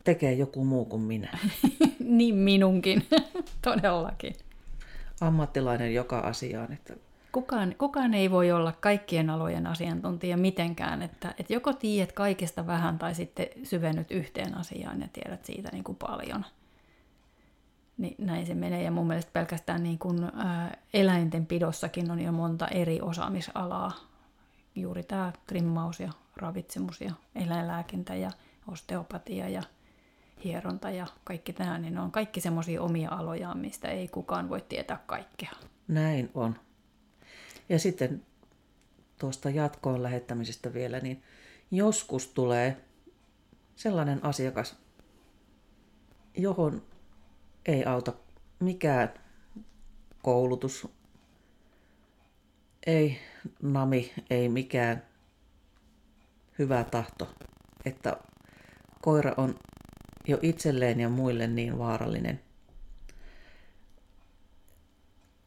tekee joku muu kuin minä. *laughs* niin minunkin, *laughs* todellakin. Ammattilainen joka asiaan. Että Kukaan, kukaan ei voi olla kaikkien alojen asiantuntija mitenkään, että, että joko tiedät kaikesta vähän tai sitten syvennyt yhteen asiaan ja tiedät siitä niin kuin paljon. Niin näin se menee ja mun mielestä pelkästään niin kuin, ää, eläintenpidossakin on jo monta eri osaamisalaa. Juuri tämä trimmaus ja ravitsemus ja eläinlääkintä ja osteopatia ja hieronta ja kaikki tämä, niin ne on kaikki semmoisia omia alojaan, mistä ei kukaan voi tietää kaikkea. näin on. Ja sitten tuosta jatkoon lähettämisestä vielä, niin joskus tulee sellainen asiakas, johon ei auta mikään koulutus, ei nami, ei mikään hyvä tahto, että koira on jo itselleen ja muille niin vaarallinen,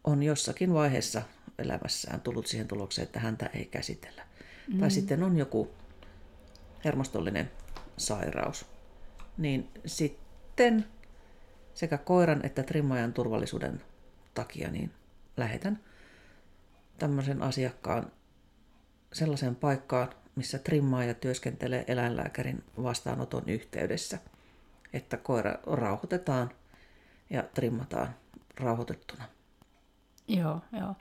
on jossakin vaiheessa elämässään tullut siihen tulokseen, että häntä ei käsitellä. Mm. Tai sitten on joku hermostollinen sairaus. Niin sitten sekä koiran että trimmaajan turvallisuuden takia niin lähetän tämmöisen asiakkaan sellaiseen paikkaan, missä trimmaaja työskentelee eläinlääkärin vastaanoton yhteydessä, että koira rauhoitetaan ja trimmataan rauhoitettuna. Joo, joo.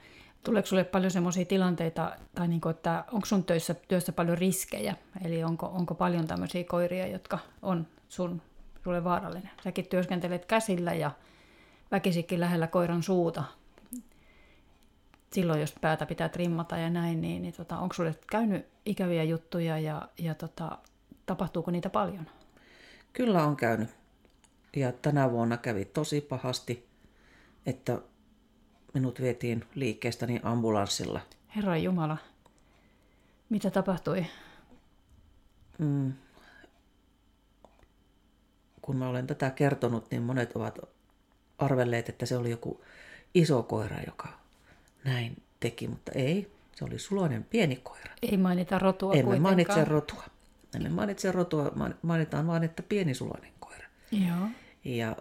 Tuleeko sinulle paljon sellaisia tilanteita, tai niin kuin, että onko sun töissä, työssä paljon riskejä? Eli onko, onko paljon tämmöisiä koiria, jotka on sun, sulle vaarallinen? Säkin työskentelet käsillä ja väkisikin lähellä koiran suuta. Silloin, jos päätä pitää trimmata ja näin, niin, niin tota, onko sulle käynyt ikäviä juttuja ja, ja tota, tapahtuuko niitä paljon? Kyllä on käynyt. Ja tänä vuonna kävi tosi pahasti, että minut vietiin liikkeestäni ambulanssilla. Herra Jumala, mitä tapahtui? Mm. Kun mä olen tätä kertonut, niin monet ovat arvelleet, että se oli joku iso koira, joka näin teki, mutta ei. Se oli suloinen pieni koira. Ei mainita rotua Emme kuitenkaan. mainitse rotua. Emme mainitse rotua, mainitaan vain, että pieni suloinen koira. Joo. Ja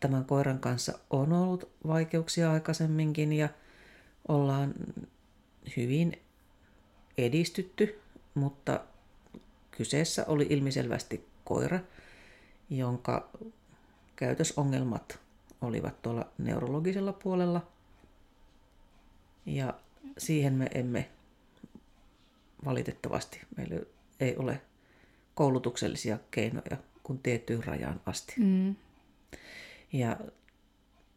tämän koiran kanssa on ollut vaikeuksia aikaisemminkin ja ollaan hyvin edistytty, mutta kyseessä oli ilmiselvästi koira, jonka käytösongelmat olivat tuolla neurologisella puolella. Ja siihen me emme valitettavasti, meillä ei ole koulutuksellisia keinoja kuin tiettyyn rajaan asti. Mm. Ja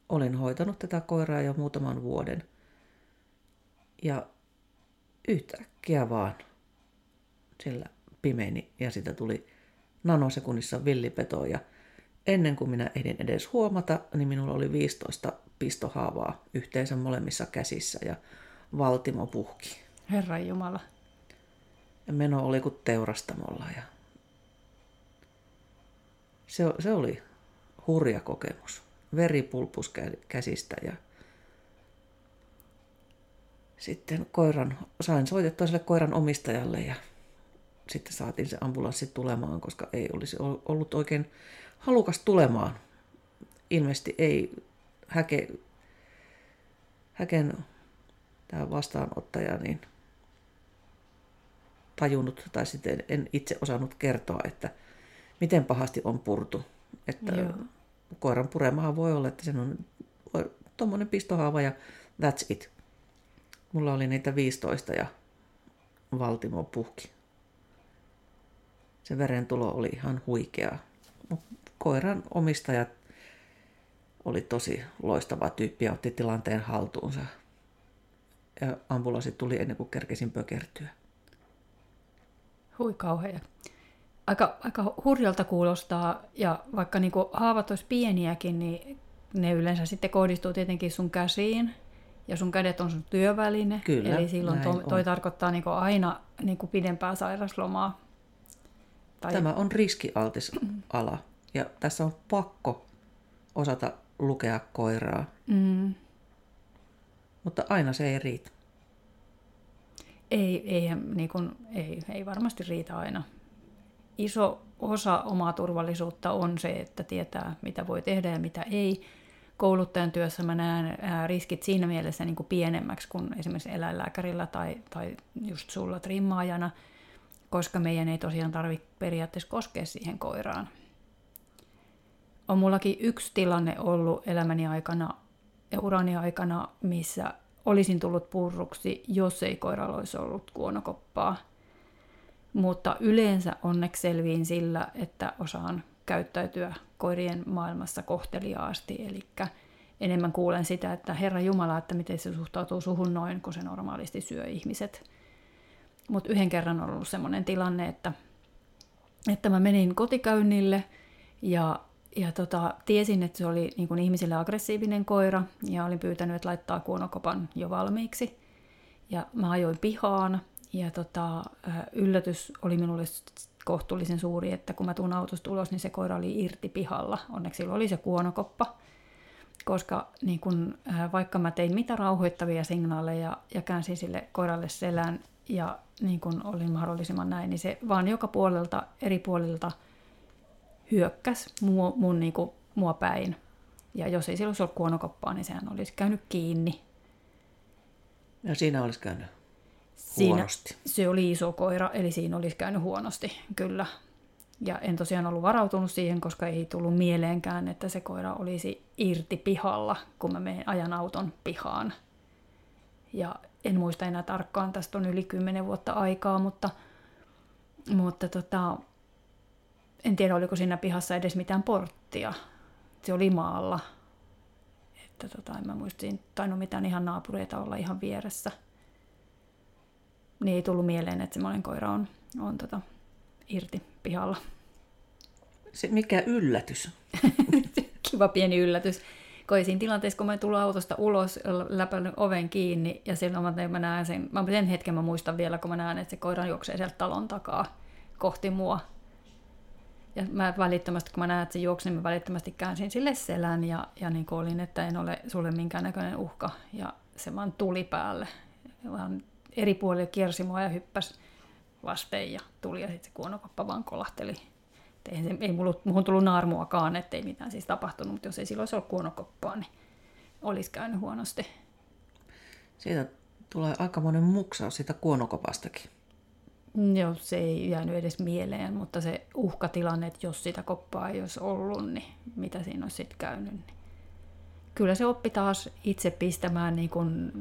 olin hoitanut tätä koiraa jo muutaman vuoden. Ja yhtäkkiä vaan sillä pimeeni ja sitä tuli nanosekunnissa villipeto ja ennen kuin minä ehdin edes huomata, niin minulla oli 15 pistohaavaa yhteensä molemmissa käsissä ja valtimo puhki. Herran Jumala. Ja meno oli kuin teurastamolla ja se, se oli hurja kokemus. Veri pulpus käsistä ja sitten koiran, sain soitettua sille koiran omistajalle ja sitten saatiin se ambulanssi tulemaan, koska ei olisi ollut oikein halukas tulemaan. Ilmeisesti ei häke, häken tämä vastaanottaja niin tajunnut tai sitten en itse osannut kertoa, että miten pahasti on purtu. Että Joo. koiran puremahan voi olla, että sen on tuommoinen pistohaava ja that's it. Mulla oli niitä 15 ja valtimo puhki. Se verentulo oli ihan huikeaa. Koiran omistajat oli tosi loistava tyyppi ja otti tilanteen haltuunsa. Ja ambulanssi tuli ennen kuin kerkesin pökertyä. Hui kauhea aika, aika hurjalta kuulostaa, ja vaikka niin haavat olisi pieniäkin, niin ne yleensä sitten kohdistuu tietenkin sun käsiin, ja sun kädet on sun työväline. Kyllä, Eli silloin to, toi on. tarkoittaa niin aina niin pidempää sairaslomaa. Tai... Tämä on riskialtis ala, ja tässä on pakko osata lukea koiraa. Mm. Mutta aina se ei riitä. Ei, ei, niin kuin, ei, ei varmasti riitä aina iso osa omaa turvallisuutta on se, että tietää, mitä voi tehdä ja mitä ei. Kouluttajan työssä mä näen riskit siinä mielessä niin kuin pienemmäksi kuin esimerkiksi eläinlääkärillä tai, tai just sulla trimmaajana, koska meidän ei tosiaan tarvitse periaatteessa koskea siihen koiraan. On mullakin yksi tilanne ollut elämäni aikana, urani aikana, missä olisin tullut purruksi, jos ei koiralla olisi ollut kuonokoppaa – mutta yleensä onneksi selviin sillä, että osaan käyttäytyä koirien maailmassa kohteliaasti, eli enemmän kuulen sitä, että Herra Jumala, että miten se suhtautuu suhun noin, kun se normaalisti syö ihmiset. Mutta yhden kerran on ollut sellainen tilanne, että, että mä menin kotikäynnille ja, ja tota, tiesin, että se oli niin kuin ihmisille aggressiivinen koira ja olin pyytänyt, että laittaa kuonokopan jo valmiiksi. Ja mä ajoin pihaan ja tota, yllätys oli minulle kohtuullisen suuri, että kun mä tuun autosta ulos, niin se koira oli irti pihalla. Onneksi sillä oli se kuonokoppa, koska niin kun, vaikka mä tein mitä rauhoittavia signaaleja ja käänsin sille koiralle selän ja niin kun olin mahdollisimman näin, niin se vaan joka puolelta, eri puolilta hyökkäs mua, mun, niin kuin, mua päin. Ja jos ei sillä olisi ollut kuonokoppaa, niin sehän olisi käynyt kiinni. Ja siinä olisi käynyt Siinä huonosti. Se oli iso koira, eli siinä olisi käynyt huonosti, kyllä. Ja en tosiaan ollut varautunut siihen, koska ei tullut mieleenkään, että se koira olisi irti pihalla, kun mä menen ajan auton pihaan. Ja en muista enää tarkkaan, tästä on yli 10 vuotta aikaa, mutta, mutta tota, en tiedä oliko siinä pihassa edes mitään porttia. Se oli maalla. Että tota, en mä muista, siinä tainnut mitään ihan naapureita olla ihan vieressä. Niin ei tullut mieleen, että semmoinen koira on, on tota, irti pihalla. Se mikä yllätys. *laughs* Kiva pieni yllätys. Kun siinä tilanteessa, kun mä tullut autosta ulos, läpänyt oven kiinni, ja silloin mä, mä näen sen, mä sen hetken mä muistan vielä, kun mä näen, että se koira juoksee sieltä talon takaa kohti mua. Ja mä välittömästi, kun mä näen, että se juoksi, niin mä välittömästi käänsin sille selän ja, ja niin olin, että en ole sulle minkäännäköinen uhka. Ja se vaan tuli päälle. Vaan eri puolilla kiersi mua ja hyppäsi vasten ja tuli ja sitten se kuonokoppa vaan kolahteli. Ei, se, ei mulla, mulla tullut naarmuakaan, ettei mitään siis tapahtunut, mutta jos ei silloin olisi ollut kuonokoppaa, niin olisi käynyt huonosti. Siitä tulee aikamoinen muksaus siitä kuonokopastakin. Joo, se ei jäänyt edes mieleen, mutta se uhkatilanne, että jos sitä koppaa ei olisi ollut, niin mitä siinä olisi sitten käynyt. Niin kyllä se oppi taas itse pistämään niin kuin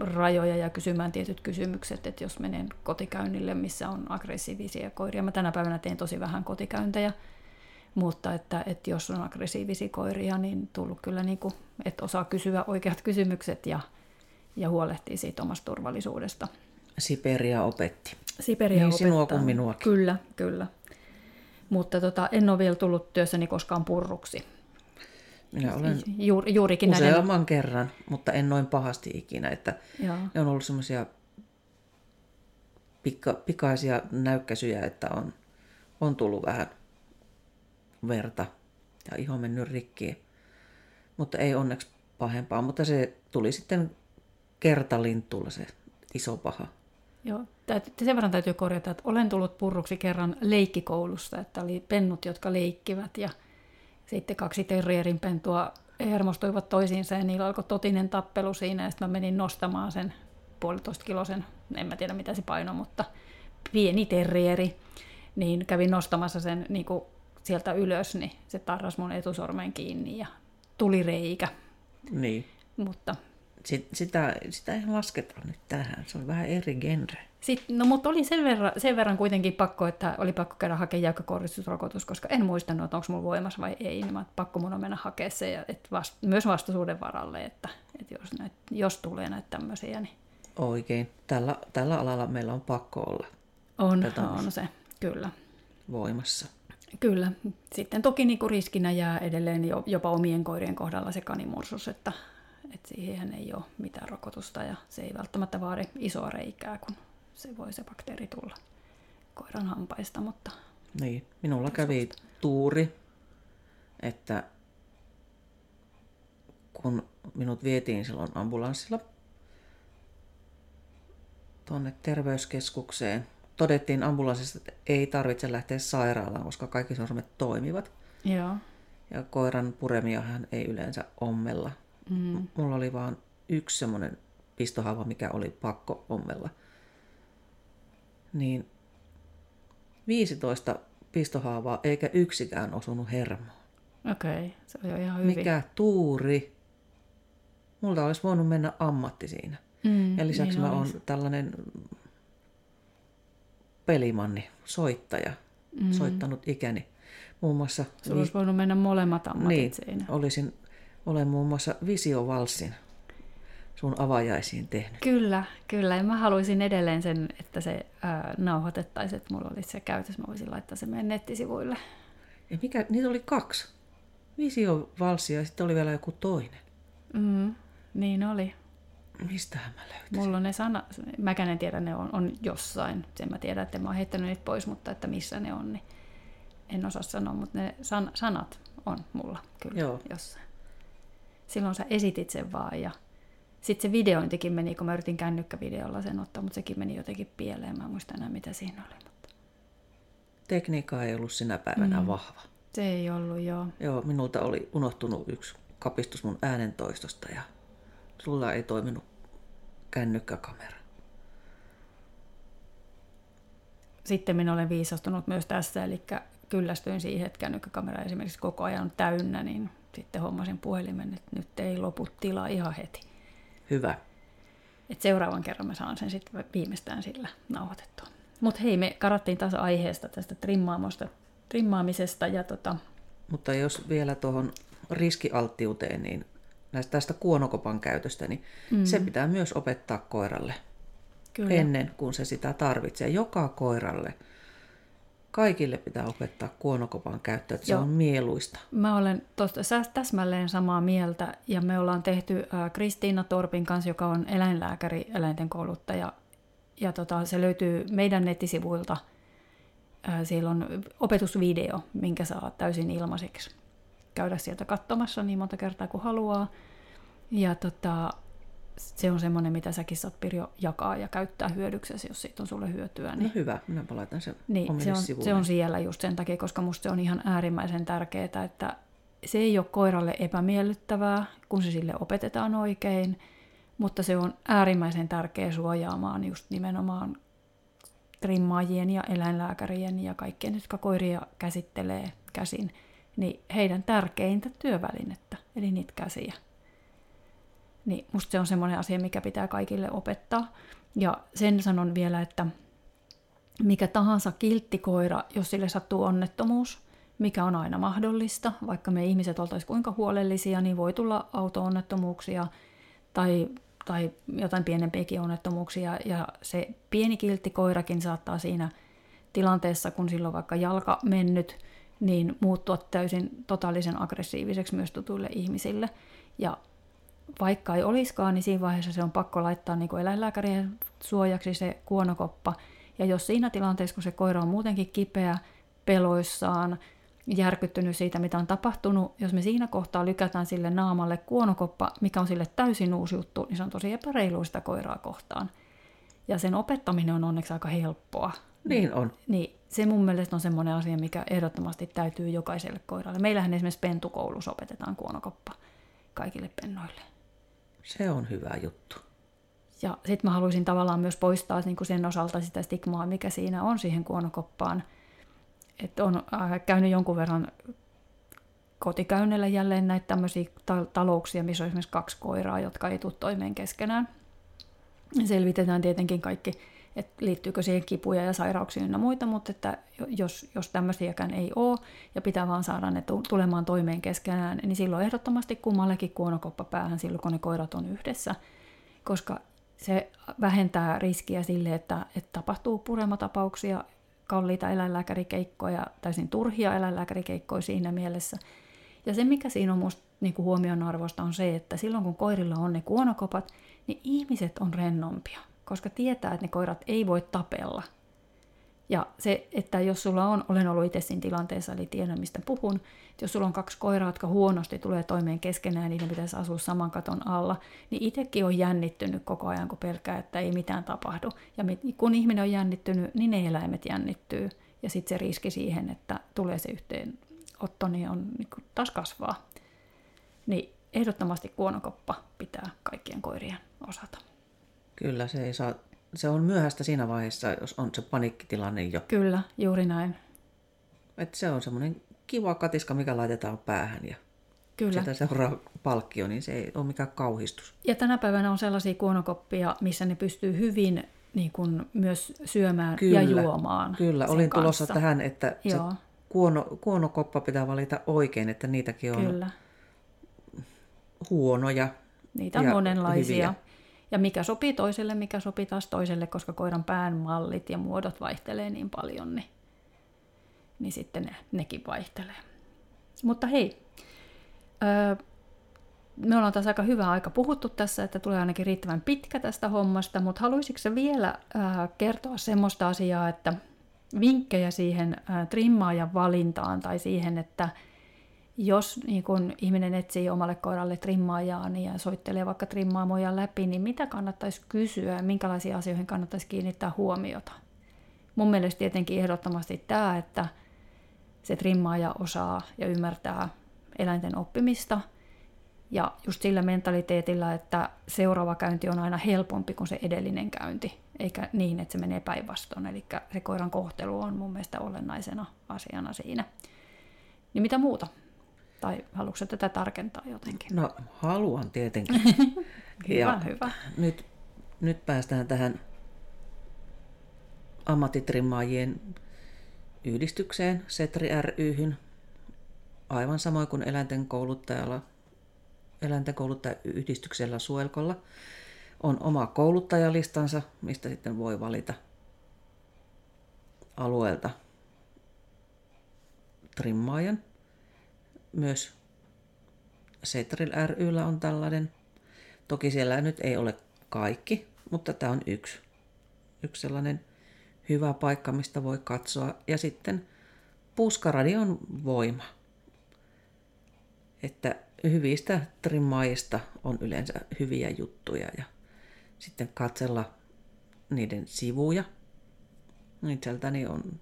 rajoja ja kysymään tietyt kysymykset, että jos menen kotikäynnille, missä on aggressiivisia koiria. Mä tänä päivänä teen tosi vähän kotikäyntejä, mutta että, että jos on aggressiivisia koiria, niin tullut kyllä, niin kuin, että osaa kysyä oikeat kysymykset ja, ja huolehtii siitä omasta turvallisuudesta. Siperia opetti. Siperia niin opettaa. sinua kuin minuakin. Kyllä, kyllä. Mutta tota, en ole vielä tullut työssäni koskaan purruksi. Minä olen Juur, juurikin useamman näiden... kerran, mutta en noin pahasti ikinä. Että Joo. ne on ollut semmoisia pika, pikaisia näykkäsyjä, että on, on tullut vähän verta ja iho mennyt rikki. Mutta ei onneksi pahempaa, mutta se tuli sitten kertalintulla se iso paha. Joo, täytyy, sen verran täytyy korjata, että olen tullut purruksi kerran leikkikoulusta, että oli pennut, jotka leikkivät ja sitten kaksi terrierin pentua hermostuivat toisiinsa ja niillä alkoi totinen tappelu siinä ja sitten mä menin nostamaan sen puolitoista kilosen, en mä tiedä mitä se paino, mutta pieni terrieri, niin kävin nostamassa sen niin kuin sieltä ylös, niin se tarras mun etusormen kiinni ja tuli reikä. Niin. Mutta Sit, sitä, sitä ei lasketa nyt tähän, se on vähän eri genre. Sitten, no mutta oli sen verran, sen verran kuitenkin pakko, että oli pakko käydä hakemaan jäykkäkouristusrokotus, koska en muistanut, että onko mulla voimassa vai ei, niin mä, pakko mun on mennä hakemaan se, ja, et vast, myös vastaisuuden varalle, että, että jos, näit, jos tulee näitä tämmöisiä, niin Oikein. Tällä, tällä alalla meillä on pakko olla on, Tätä on. on se, kyllä. voimassa. Kyllä. Sitten toki niin kuin riskinä jää edelleen jo- jopa omien koirien kohdalla se kanimursus, että, että siihen ei ole mitään rokotusta ja se ei välttämättä vaadi isoa reikää, kun se voi se bakteeri tulla koiran hampaista, mutta Niin, minulla kävi tuuri, että kun minut vietiin silloin ambulanssilla tuonne terveyskeskukseen, todettiin ambulanssissa, että ei tarvitse lähteä sairaalaan, koska kaikki sormet toimivat. joo. Ja koiran puremiahan ei yleensä ommella. Mm. Mulla oli vaan yksi semmoinen pistohaava, mikä oli pakko ommella. Niin 15 pistohaavaa eikä yksikään osunut hermoon. Okei, okay. se on jo ihan hyvin. Mikä tuuri. Multa olisi voinut mennä ammatti siinä. Mm, Ja lisäksi niin mä oon tällainen pelimanni, soittaja, mm. soittanut ikäni. Muun muassa Sulla olisi voinut mennä molemmat ammatit niin, siinä. olisin, olen muun muassa visiovalssin sun avajaisiin tehnyt. Kyllä, kyllä. Ja mä haluaisin edelleen sen, että se ää, nauhoitettaisiin, että mulla olisi se käytös. Mä voisin laittaa sen meidän nettisivuille. Ja mikä, niitä oli kaksi. Visiovalssi ja sitten oli vielä joku toinen. Mm, niin oli. Mistähän mä löytäisin? Mulla on ne sana, mäkään en tiedä, ne on, on jossain. Sen mä tiedän, että mä oon heittänyt niitä pois, mutta että missä ne on, niin en osaa sanoa, mutta ne san, sanat on mulla kyllä Joo. jossain. Silloin sä esitit sen vaan ja sitten se videointikin meni, kun mä yritin kännykkävideolla sen ottaa, mutta sekin meni jotenkin pieleen. Mä en muista enää, mitä siinä oli. Mutta Tekniikka ei ollut sinä päivänä Mm. vahva. se ei ollut, joo. Joo, minulta oli unohtunut yksi kapistus mun äänentoistosta ja sulla ei toiminut kännykkäkamera. Sitten minä olen viisastunut myös tässä, eli kyllästyin siihen, että kännykkäkamera esimerkiksi koko ajan on täynnä, niin sitten hommasin puhelimen, että nyt ei lopu tilaa ihan heti. Hyvä. että seuraavan kerran mä saan sen sitten viimeistään sillä nauhoitettua. Mutta hei, me karattiin taas aiheesta tästä trimmaamosta, trimmaamisesta. Ja tota... Mutta jos vielä tuohon riskialttiuteen, niin näistä tästä kuonokopan käytöstä, niin mm. se pitää myös opettaa koiralle Kyllä. ennen kuin se sitä tarvitsee. Joka koiralle kaikille pitää opettaa kuonokopan käyttöä, että Joo. se on mieluista. Mä olen tuosta täsmälleen samaa mieltä ja me ollaan tehty Kristiina Torpin kanssa, joka on eläinlääkäri, eläinten kouluttaja ja tota, se löytyy meidän nettisivuilta. Siellä on opetusvideo, minkä saa täysin ilmaiseksi käydä sieltä katsomassa niin monta kertaa kuin haluaa. Ja tota, se on semmoinen, mitä säkin saat Pirjo jakaa ja käyttää hyödyksesi, jos siitä on sulle hyötyä. Niin, no hyvä, minä laitan sen niin, se on, se on siellä just sen takia, koska musta se on ihan äärimmäisen tärkeää, että se ei ole koiralle epämiellyttävää, kun se sille opetetaan oikein, mutta se on äärimmäisen tärkeä suojaamaan just nimenomaan trimmaajien ja eläinlääkärien ja kaikkien, jotka koiria käsittelee käsin, niin heidän tärkeintä työvälinettä, eli niitä käsiä. Niin musta se on semmoinen asia, mikä pitää kaikille opettaa. Ja sen sanon vielä, että mikä tahansa kilttikoira, jos sille sattuu onnettomuus, mikä on aina mahdollista, vaikka me ihmiset oltaisiin kuinka huolellisia, niin voi tulla auto-onnettomuuksia tai, tai jotain pienempiäkin onnettomuuksia. Ja se pieni kilttikoirakin saattaa siinä tilanteessa, kun sillä on vaikka jalka mennyt, niin muuttua täysin totaalisen aggressiiviseksi myös tutuille ihmisille. Ja vaikka ei olisikaan, niin siinä vaiheessa se on pakko laittaa niin kuin eläinlääkärien suojaksi se kuonokoppa. Ja jos siinä tilanteessa, kun se koira on muutenkin kipeä, peloissaan, järkyttynyt siitä, mitä on tapahtunut, jos me siinä kohtaa lykätään sille naamalle kuonokoppa, mikä on sille täysin uusi juttu, niin se on tosi epäreilu sitä koiraa kohtaan. Ja sen opettaminen on onneksi aika helppoa. Niin on. Niin, se mun mielestä on semmoinen asia, mikä ehdottomasti täytyy jokaiselle koiralle. Meillähän esimerkiksi pentukoulussa opetetaan kuonokoppa kaikille pennoille. Se on hyvä juttu. Ja sitten mä haluaisin tavallaan myös poistaa niin kuin sen osalta sitä stigmaa, mikä siinä on siihen kuonokoppaan. Että on äh, käynyt jonkun verran kotikäynnillä jälleen näitä tämmöisiä ta- talouksia, missä on esimerkiksi kaksi koiraa, jotka ei tule toimeen keskenään. Selvitetään tietenkin kaikki, että liittyykö siihen kipuja ja sairauksia ja muita, mutta että jos, jos tämmöisiäkään ei ole ja pitää vaan saada ne tulemaan toimeen keskenään, niin silloin ehdottomasti kummallekin kuonokoppa päähän silloin, kun ne koirat on yhdessä, koska se vähentää riskiä sille, että, että tapahtuu purematapauksia, kalliita eläinlääkärikeikkoja, täysin turhia eläinlääkärikeikkoja siinä mielessä. Ja se, mikä siinä on minusta niin huomionarvoista, on se, että silloin kun koirilla on ne kuonokopat, niin ihmiset on rennompia koska tietää, että ne koirat ei voi tapella. Ja se, että jos sulla on, olen ollut itse siinä tilanteessa, eli tiedän mistä puhun, että jos sulla on kaksi koiraa, jotka huonosti tulee toimeen keskenään, niin niiden pitäisi asua saman katon alla, niin itsekin on jännittynyt koko ajan, kun pelkää, että ei mitään tapahdu. Ja kun ihminen on jännittynyt, niin ne eläimet jännittyy. Ja sitten se riski siihen, että tulee se yhteenotto, niin on niin taas kasvaa. Niin ehdottomasti kuonokoppa pitää kaikkien koirien osata. Kyllä, se, ei saa, se on myöhäistä siinä vaiheessa, jos on se paniikkitilanne jo. Kyllä, juuri näin. Et se on semmoinen kiva katiska, mikä laitetaan päähän ja Kyllä. sitä seuraa palkkio, niin se ei ole mikään kauhistus. Ja tänä päivänä on sellaisia kuonokoppia, missä ne pystyy hyvin niin kuin myös syömään kyllä, ja juomaan. Kyllä, olin kanssa. tulossa tähän, että Joo. se kuono, kuonokoppa pitää valita oikein, että niitäkin on kyllä. huonoja. Niitä on monenlaisia. Hyviä. Ja mikä sopii toiselle, mikä sopii taas toiselle, koska koiran pään mallit ja muodot vaihtelee niin paljon, niin, niin sitten ne, nekin vaihtelee. Mutta hei, öö, me ollaan taas aika hyvä aika puhuttu tässä, että tulee ainakin riittävän pitkä tästä hommasta, mutta haluaisitko vielä öö, kertoa semmoista asiaa, että vinkkejä siihen öö, trimmaajan valintaan tai siihen, että jos niin kun ihminen etsii omalle koiralle trimmaajaa ja soittelee vaikka trimmaamoja läpi, niin mitä kannattaisi kysyä ja minkälaisiin asioihin kannattaisi kiinnittää huomiota? Mun mielestä tietenkin ehdottomasti tämä, että se trimmaaja osaa ja ymmärtää eläinten oppimista ja just sillä mentaliteetillä, että seuraava käynti on aina helpompi kuin se edellinen käynti, eikä niin, että se menee päinvastoin. Eli se koiran kohtelu on mun mielestä olennaisena asiana siinä. Niin mitä muuta? Tai haluatko tätä tarkentaa jotenkin? No haluan tietenkin. *laughs* hyvä, ja hyvä. Nyt nyt päästään tähän ammattitrimmaajien yhdistykseen, Setri ryhyn, aivan samoin kuin eläinten kouluttajalla, eläinten kouluttajayhdistyksellä Suelkolla on oma kouluttajalistansa, mistä sitten voi valita alueelta trimmaajan. Myös Setril ryllä on tällainen. Toki siellä nyt ei ole kaikki, mutta tämä on yksi, yksi sellainen hyvä paikka, mistä voi katsoa. Ja sitten puskaradion voima. Että hyvistä trimmaajista on yleensä hyviä juttuja ja sitten katsella niiden sivuja. Itseltäni on,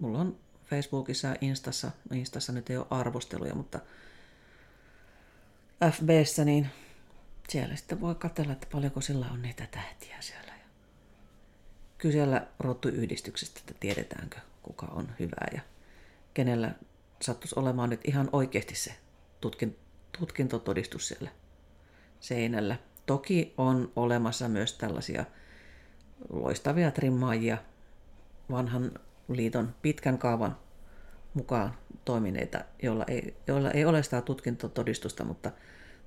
mulla on Facebookissa ja Instassa, no Instassa nyt ei ole arvosteluja, mutta FBssä, niin siellä sitten voi katsella, että paljonko sillä on niitä tähtiä siellä. Ja kysellä rottuyhdistyksestä, että tiedetäänkö kuka on hyvä ja kenellä sattuisi olemaan nyt ihan oikeasti se tutkin, tutkintotodistus siellä seinällä. Toki on olemassa myös tällaisia loistavia trimmaajia, vanhan liiton pitkän kaavan mukaan toimineita, joilla ei, joilla ei ole sitä tutkintotodistusta, mutta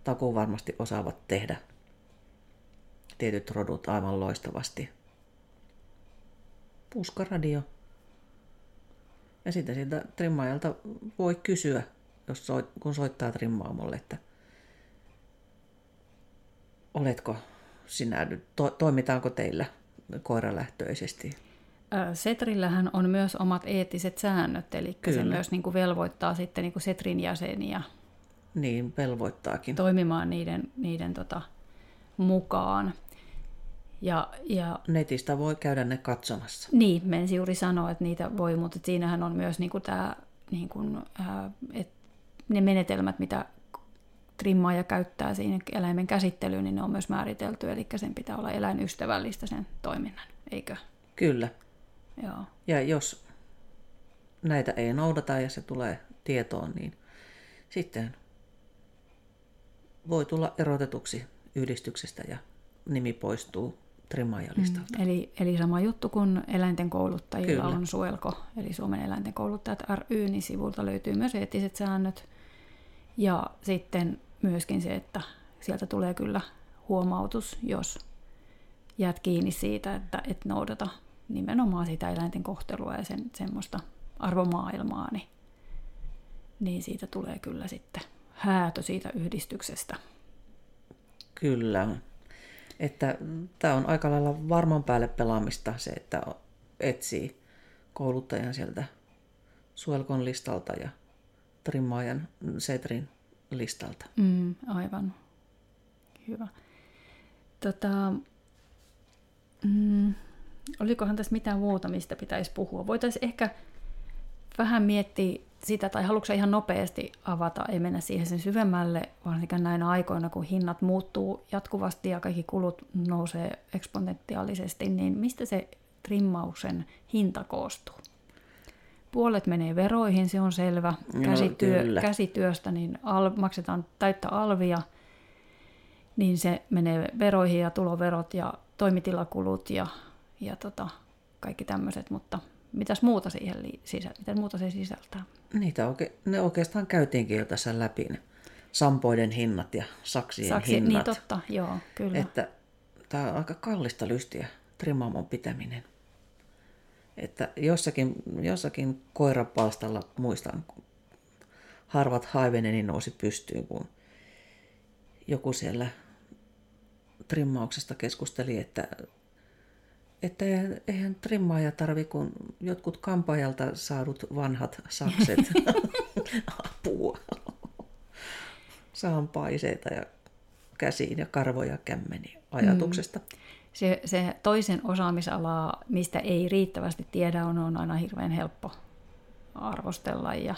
takuu varmasti osaavat tehdä tietyt rodut aivan loistavasti. Puskaradio. Ja sitten siltä trimmaajalta voi kysyä, jos soit, kun soittaa trimmaamolle, että oletko sinä, to, toimitaanko teillä koiralähtöisesti Setrillähän on myös omat eettiset säännöt, eli Kyllä. se myös niin kuin velvoittaa sitten niin kuin Setrin jäseniä niin, velvoittaakin. toimimaan niiden, niiden tota, mukaan. Ja, ja, Netistä voi käydä ne katsomassa. Niin, menisi juuri sanoa, että niitä voi, mutta siinähän on myös niin kuin tämä, niin kuin, ää, et ne menetelmät, mitä trimmaaja käyttää siinä eläimen käsittelyyn, niin ne on myös määritelty, eli sen pitää olla eläinystävällistä sen toiminnan, eikö? Kyllä. Joo. Ja jos näitä ei noudata ja se tulee tietoon, niin sitten voi tulla erotetuksi yhdistyksestä ja nimi poistuu trimmaajalistalta. Mm, eli, eli sama juttu kuin eläinten kouluttajilla Kyllä. on Suelko, eli Suomen eläinten kouluttajat ry, niin sivulta löytyy myös eettiset säännöt. Ja sitten myöskin se, että sieltä tulee kyllä huomautus, jos jäät kiinni siitä, että et noudata nimenomaan sitä eläinten kohtelua ja sen, semmoista arvomaailmaa, niin, niin siitä tulee kyllä sitten häätö siitä yhdistyksestä. Kyllä. Että tämä on aika lailla varman päälle pelaamista se, että etsii kouluttajan sieltä Suelkon listalta ja trimmaajan Setrin listalta. Mm, aivan. Hyvä. Tota, mm, olikohan tässä mitään muuta, mistä pitäisi puhua? Voitaisiin ehkä vähän miettiä sitä, tai haluatko ihan nopeasti avata, ei mennä siihen sen syvemmälle, varsinkin näinä aikoina, kun hinnat muuttuu jatkuvasti ja kaikki kulut nousee eksponentiaalisesti, niin mistä se trimmauksen hinta koostuu? Puolet menee veroihin, se on selvä. Käsityö, no, käsityöstä niin al, maksetaan täyttä alvia, niin se menee veroihin ja tuloverot ja toimitilakulut ja ja tota, kaikki tämmöiset, mutta mitäs muuta siihen sisä, miten muuta se sisältää? Niitä oke, ne oikeastaan käytiinkin jo tässä läpi, ne sampoiden hinnat ja saksien Saksi, niin hinnat. Niin totta, joo, kyllä. Että tämä on aika kallista lystiä, trimaamon pitäminen. Että jossakin, jossakin koirapalstalla muistan, harvat haiveneni nousi pystyyn, kun joku siellä trimmauksesta keskusteli, että että eihän, eihän trimmaaja tarvi kuin jotkut kampajalta saadut vanhat sakset. *laughs* Apua. Saan paiseita ja käsiin ja karvoja kämmeni ajatuksesta. Mm. Se, se toisen osaamisalaa, mistä ei riittävästi tiedä, on, on aina hirveän helppo arvostella ja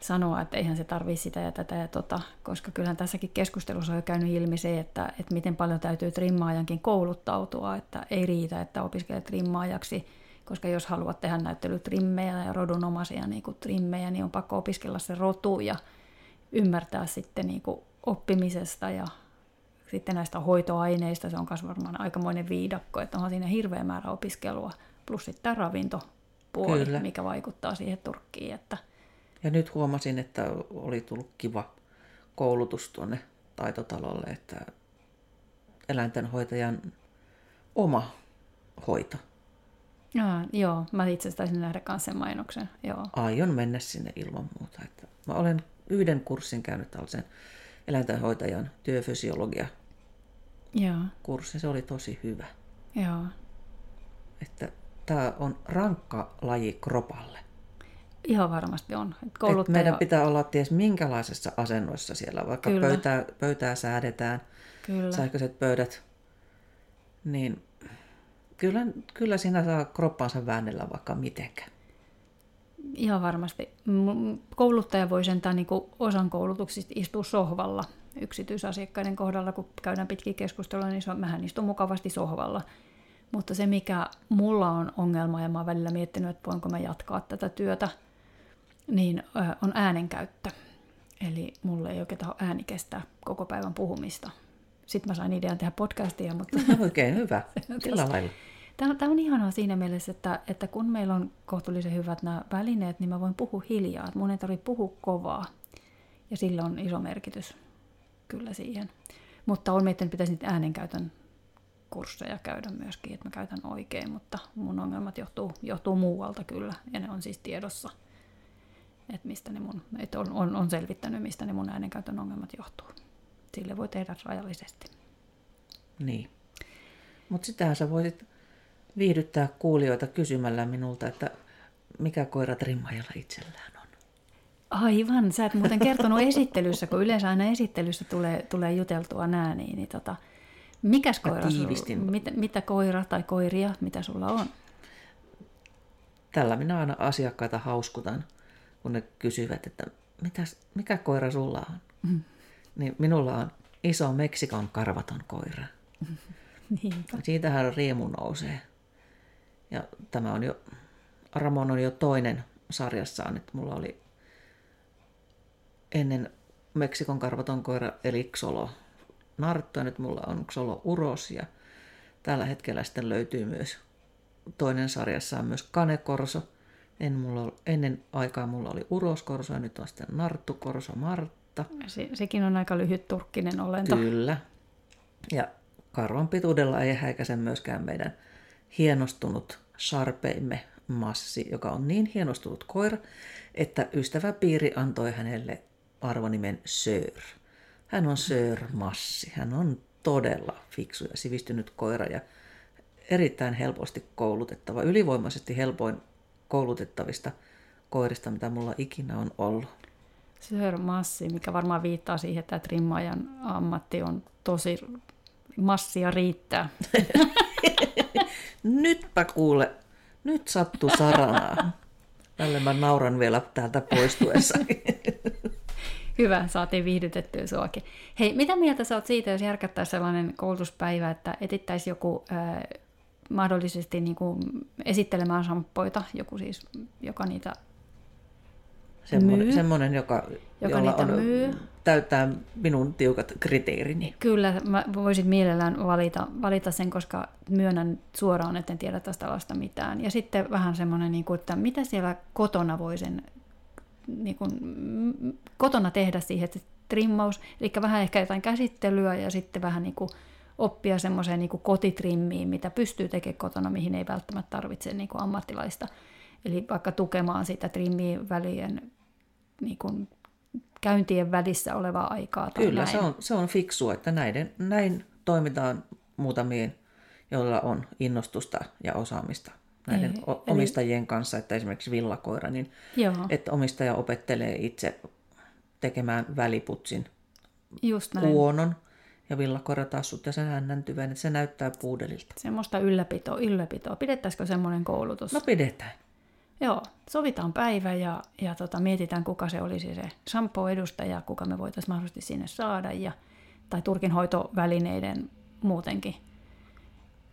sanoa, että eihän se tarvitse sitä ja tätä ja tota, koska kyllähän tässäkin keskustelussa on jo käynyt ilmi se, että, että miten paljon täytyy trimmaajankin kouluttautua, että ei riitä, että opiskelet trimmaajaksi, koska jos haluat tehdä näyttelytrimmejä ja rodunomaisia niin kuin trimmejä, niin on pakko opiskella se rotu ja ymmärtää sitten niin kuin oppimisesta ja sitten näistä hoitoaineista, se on myös varmaan aikamoinen viidakko, että onhan siinä hirveä määrä opiskelua, plus sitten tämä ravintopuoli, Kyllä. mikä vaikuttaa siihen turkkiin. Että... Ja nyt huomasin, että oli tullut kiva koulutus tuonne taitotalolle, että eläintenhoitajan oma hoito. Ja, joo, mä itse asiassa taisin nähdä myös sen mainoksen. Joo. Aion mennä sinne ilman muuta. Että mä olen yhden kurssin käynyt tällaisen eläintenhoitajan työfysiologia Joo. kurssi. Se oli tosi hyvä. Joo. Että tämä on rankka laji kropalle. Ihan varmasti on. Kouluttaja... meidän pitää olla ties minkälaisessa asennoissa siellä, vaikka pöytää, pöytää säädetään, Kyllä. sähköiset pöydät, niin kyllä, kyllä siinä saa kroppansa väännellä vaikka mitenkään. Ihan varmasti. Kouluttaja voi sentään niin osan koulutuksista istua sohvalla yksityisasiakkaiden kohdalla, kun käydään pitkiä keskustelua, niin se on, mähän istun mukavasti sohvalla. Mutta se, mikä mulla on ongelma, ja mä oon välillä miettinyt, että voinko mä jatkaa tätä työtä, niin on äänenkäyttö. Eli mulle ei oikein ääni kestää koko päivän puhumista. Sitten mä sain idean tehdä podcastia, mutta... Oikein hyvä, *laughs* sillä lailla. Tämä, tämä on ihanaa siinä mielessä, että, että kun meillä on kohtuullisen hyvät nämä välineet, niin mä voin puhua hiljaa. Mun ei tarvitse puhua kovaa. Ja sillä on iso merkitys kyllä siihen. Mutta on miettinyt, että pitäisi niitä äänenkäytön kursseja käydä myöskin, että mä käytän oikein, mutta mun ongelmat johtuu, johtuu muualta kyllä, ja ne on siis tiedossa, että mistä ne mun, että on, on, on selvittänyt, mistä ne mun äänenkäytön ongelmat johtuu. Sille voi tehdä rajallisesti. Niin. Mutta sitähän sä voisit viihdyttää kuulijoita kysymällä minulta, että mikä koira trimmajalla itsellään on. Aivan, sä et muuten kertonut esittelyssä, kun yleensä aina esittelyssä tulee, tulee juteltua nää, niin, niin tota, mikäs koira mitä, mitä koira tai koiria, mitä sulla on? Tällä minä aina asiakkaita hauskutan, kun ne kysyvät, että mitäs, mikä koira sulla on? Mm. Niin minulla on iso Meksikon karvaton koira. Niinpä. Siitähän riemu nousee. Ja tämä on jo, Ramon on jo toinen sarjassaan, että mulla oli ennen Meksikon karvaton koira eli Xolo Nartto, ja nyt mulla on Xolo Uros, ja tällä hetkellä sitten löytyy myös toinen sarjassaan myös Kanekorso. En mulla, ennen aikaa mulla oli Uroskorso ja nyt on sitten Narttukorso Martta. Se, sekin on aika lyhyt turkkinen olento. Kyllä. Ja karvan pituudella ei häikäise myöskään meidän hienostunut sarpeimme Massi, joka on niin hienostunut koira, että ystäväpiiri antoi hänelle arvonimen Sir. Hän on Sir Massi. Hän on todella fiksu ja sivistynyt koira ja erittäin helposti koulutettava, ylivoimaisesti helpoin koulutettavista koirista, mitä mulla ikinä on ollut. Sir Massi, mikä varmaan viittaa siihen, että trimmaajan ammatti on tosi massia riittää. *laughs* Nytpä kuule, nyt sattuu saranaa. Tälle mä nauran vielä täältä poistuessa. *laughs* Hyvä, saatiin viihdytettyä suakin. Hei, mitä mieltä sä oot siitä, jos järkättäisiin sellainen koulutuspäivä, että etittäisi joku äh, mahdollisesti niin kuin esittelemään samppoita, joku siis, joka niitä Semmoinen, myy. semmoinen joka, joka jolla on, myy. täyttää minun tiukat kriteerini. Kyllä, mä voisin mielellään valita, valita sen, koska myönnän suoraan, että en tiedä tästä alasta mitään. Ja sitten vähän semmoinen, niin kuin, että mitä siellä kotona voi sen niin kuin, kotona tehdä siihen, että trimmaus, eli vähän ehkä jotain käsittelyä ja sitten vähän niin kuin oppia semmoiseen niin kotitrimmiin, mitä pystyy tekemään kotona, mihin ei välttämättä tarvitse niin kuin ammattilaista. Eli vaikka tukemaan sitä trimmiin välien niin kuin käyntien välissä olevaa aikaa. Tai Kyllä, näin. Se, on, se on fiksua, että näiden, näin toimitaan muutamien, joilla on innostusta ja osaamista näiden Ei, omistajien eli... kanssa, että esimerkiksi villakoira, niin Joo. että omistaja opettelee itse tekemään väliputsin Just näin. kuonon ja villakoira tassut ja sen hännäntyvän, että se näyttää puudelilta. Semmoista ylläpitoa, ylläpitoa. Pidettäisikö semmoinen koulutus? No pidetään. Joo, sovitaan päivä ja, ja tota, mietitään, kuka se olisi se shampoo-edustaja, kuka me voitaisiin mahdollisesti sinne saada, ja, tai turkinhoitovälineiden muutenkin,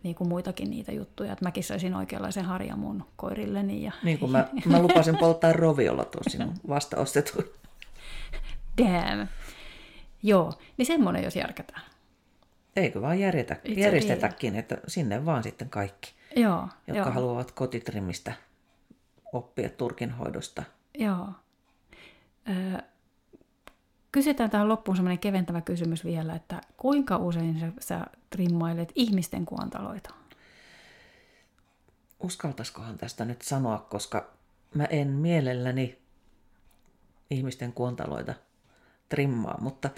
niin kuin muitakin niitä juttuja, että mäkin saisin oikeanlaisen harjan mun koirilleni. Ja... Niin kuin mä, mä lupasin polttaa roviolla tuon sinun *laughs* vasta ostetun. Damn. Joo, niin semmoinen jos järkätään. eikö vaan järjetä, Itse järjestetäkin, että sinne vaan sitten kaikki, Joo, jotka joo, haluavat kotitrimmistä oppia turkinhoidosta. joo. Ö, kysytään tähän loppuun semmoinen keventävä kysymys vielä, että kuinka usein sä, sä trimmailet ihmisten kuontaloita? Uskaltaisikohan tästä nyt sanoa, koska mä en mielelläni ihmisten kuontaloita trimmaa, mutta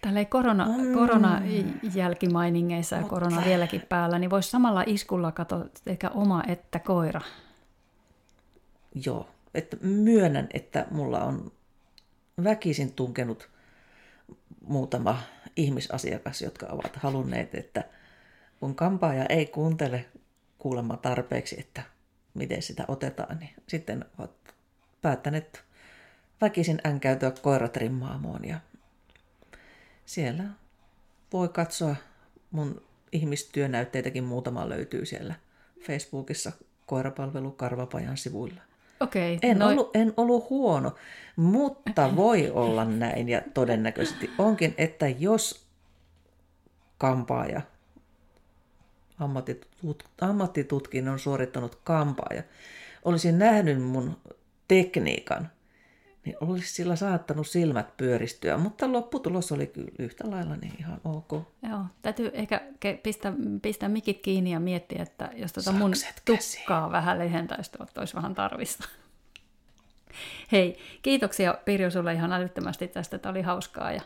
Tällä korona, Mm. koronajälkimainingeissa ja Mutta- korona vieläkin päällä, niin voisi samalla iskulla katsoa eikä oma että koira. joo, että myönnän, että mulla on väkisin tunkenut muutama ihmisasiakas, jotka ovat halunneet, että kun kampaaja ei kuuntele kuulemma tarpeeksi, että miten sitä otetaan, niin sitten ovat päättäneet väkisin änkäytyä koiratrimmaamoon ja siellä voi katsoa mun ihmistyönäytteitäkin muutama löytyy siellä Facebookissa koirapalvelu Karvapajan sivuilla. Okei, En, no, ollut, en ollut huono, mutta *laughs* voi olla näin ja todennäköisesti onkin, että jos kampaaja, ammattitut, ammattitutkinnon suorittanut kampaaja, olisi nähnyt mun tekniikan, niin olisi sillä saattanut silmät pyöristyä, mutta lopputulos oli kyllä yhtä lailla niin ihan ok. Joo, täytyy ehkä pistää, pistää mikit kiinni ja miettiä, että jos tota mun Sakset käsiin. tukkaa vähän lehentäisi, tuolta olisi vähän tarvista. Hei, kiitoksia Pirjo sulle ihan älyttömästi tästä, tämä oli hauskaa ja,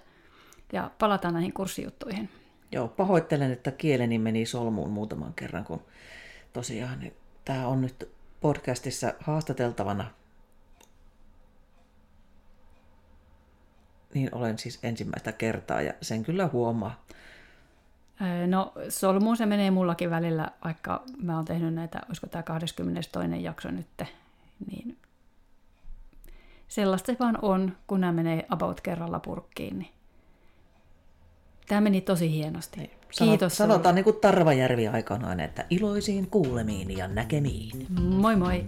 ja palataan näihin kurssijuttuihin. Joo, pahoittelen, että kieleni meni solmuun muutaman kerran, kun tosiaan tämä on nyt podcastissa haastateltavana. Niin olen siis ensimmäistä kertaa ja sen kyllä huomaa. No solmuun se menee mullakin välillä, vaikka mä oon tehnyt näitä, olisiko tämä 22. jakso nyt, niin sellaista se vaan on, kun nämä menee about kerralla purkkiin. Niin. Tämä meni tosi hienosti. Kiitos sulle. Sanotaan niin kuin Tarvajärvi aikanaan, että iloisiin kuulemiin ja näkemiin. Moi moi!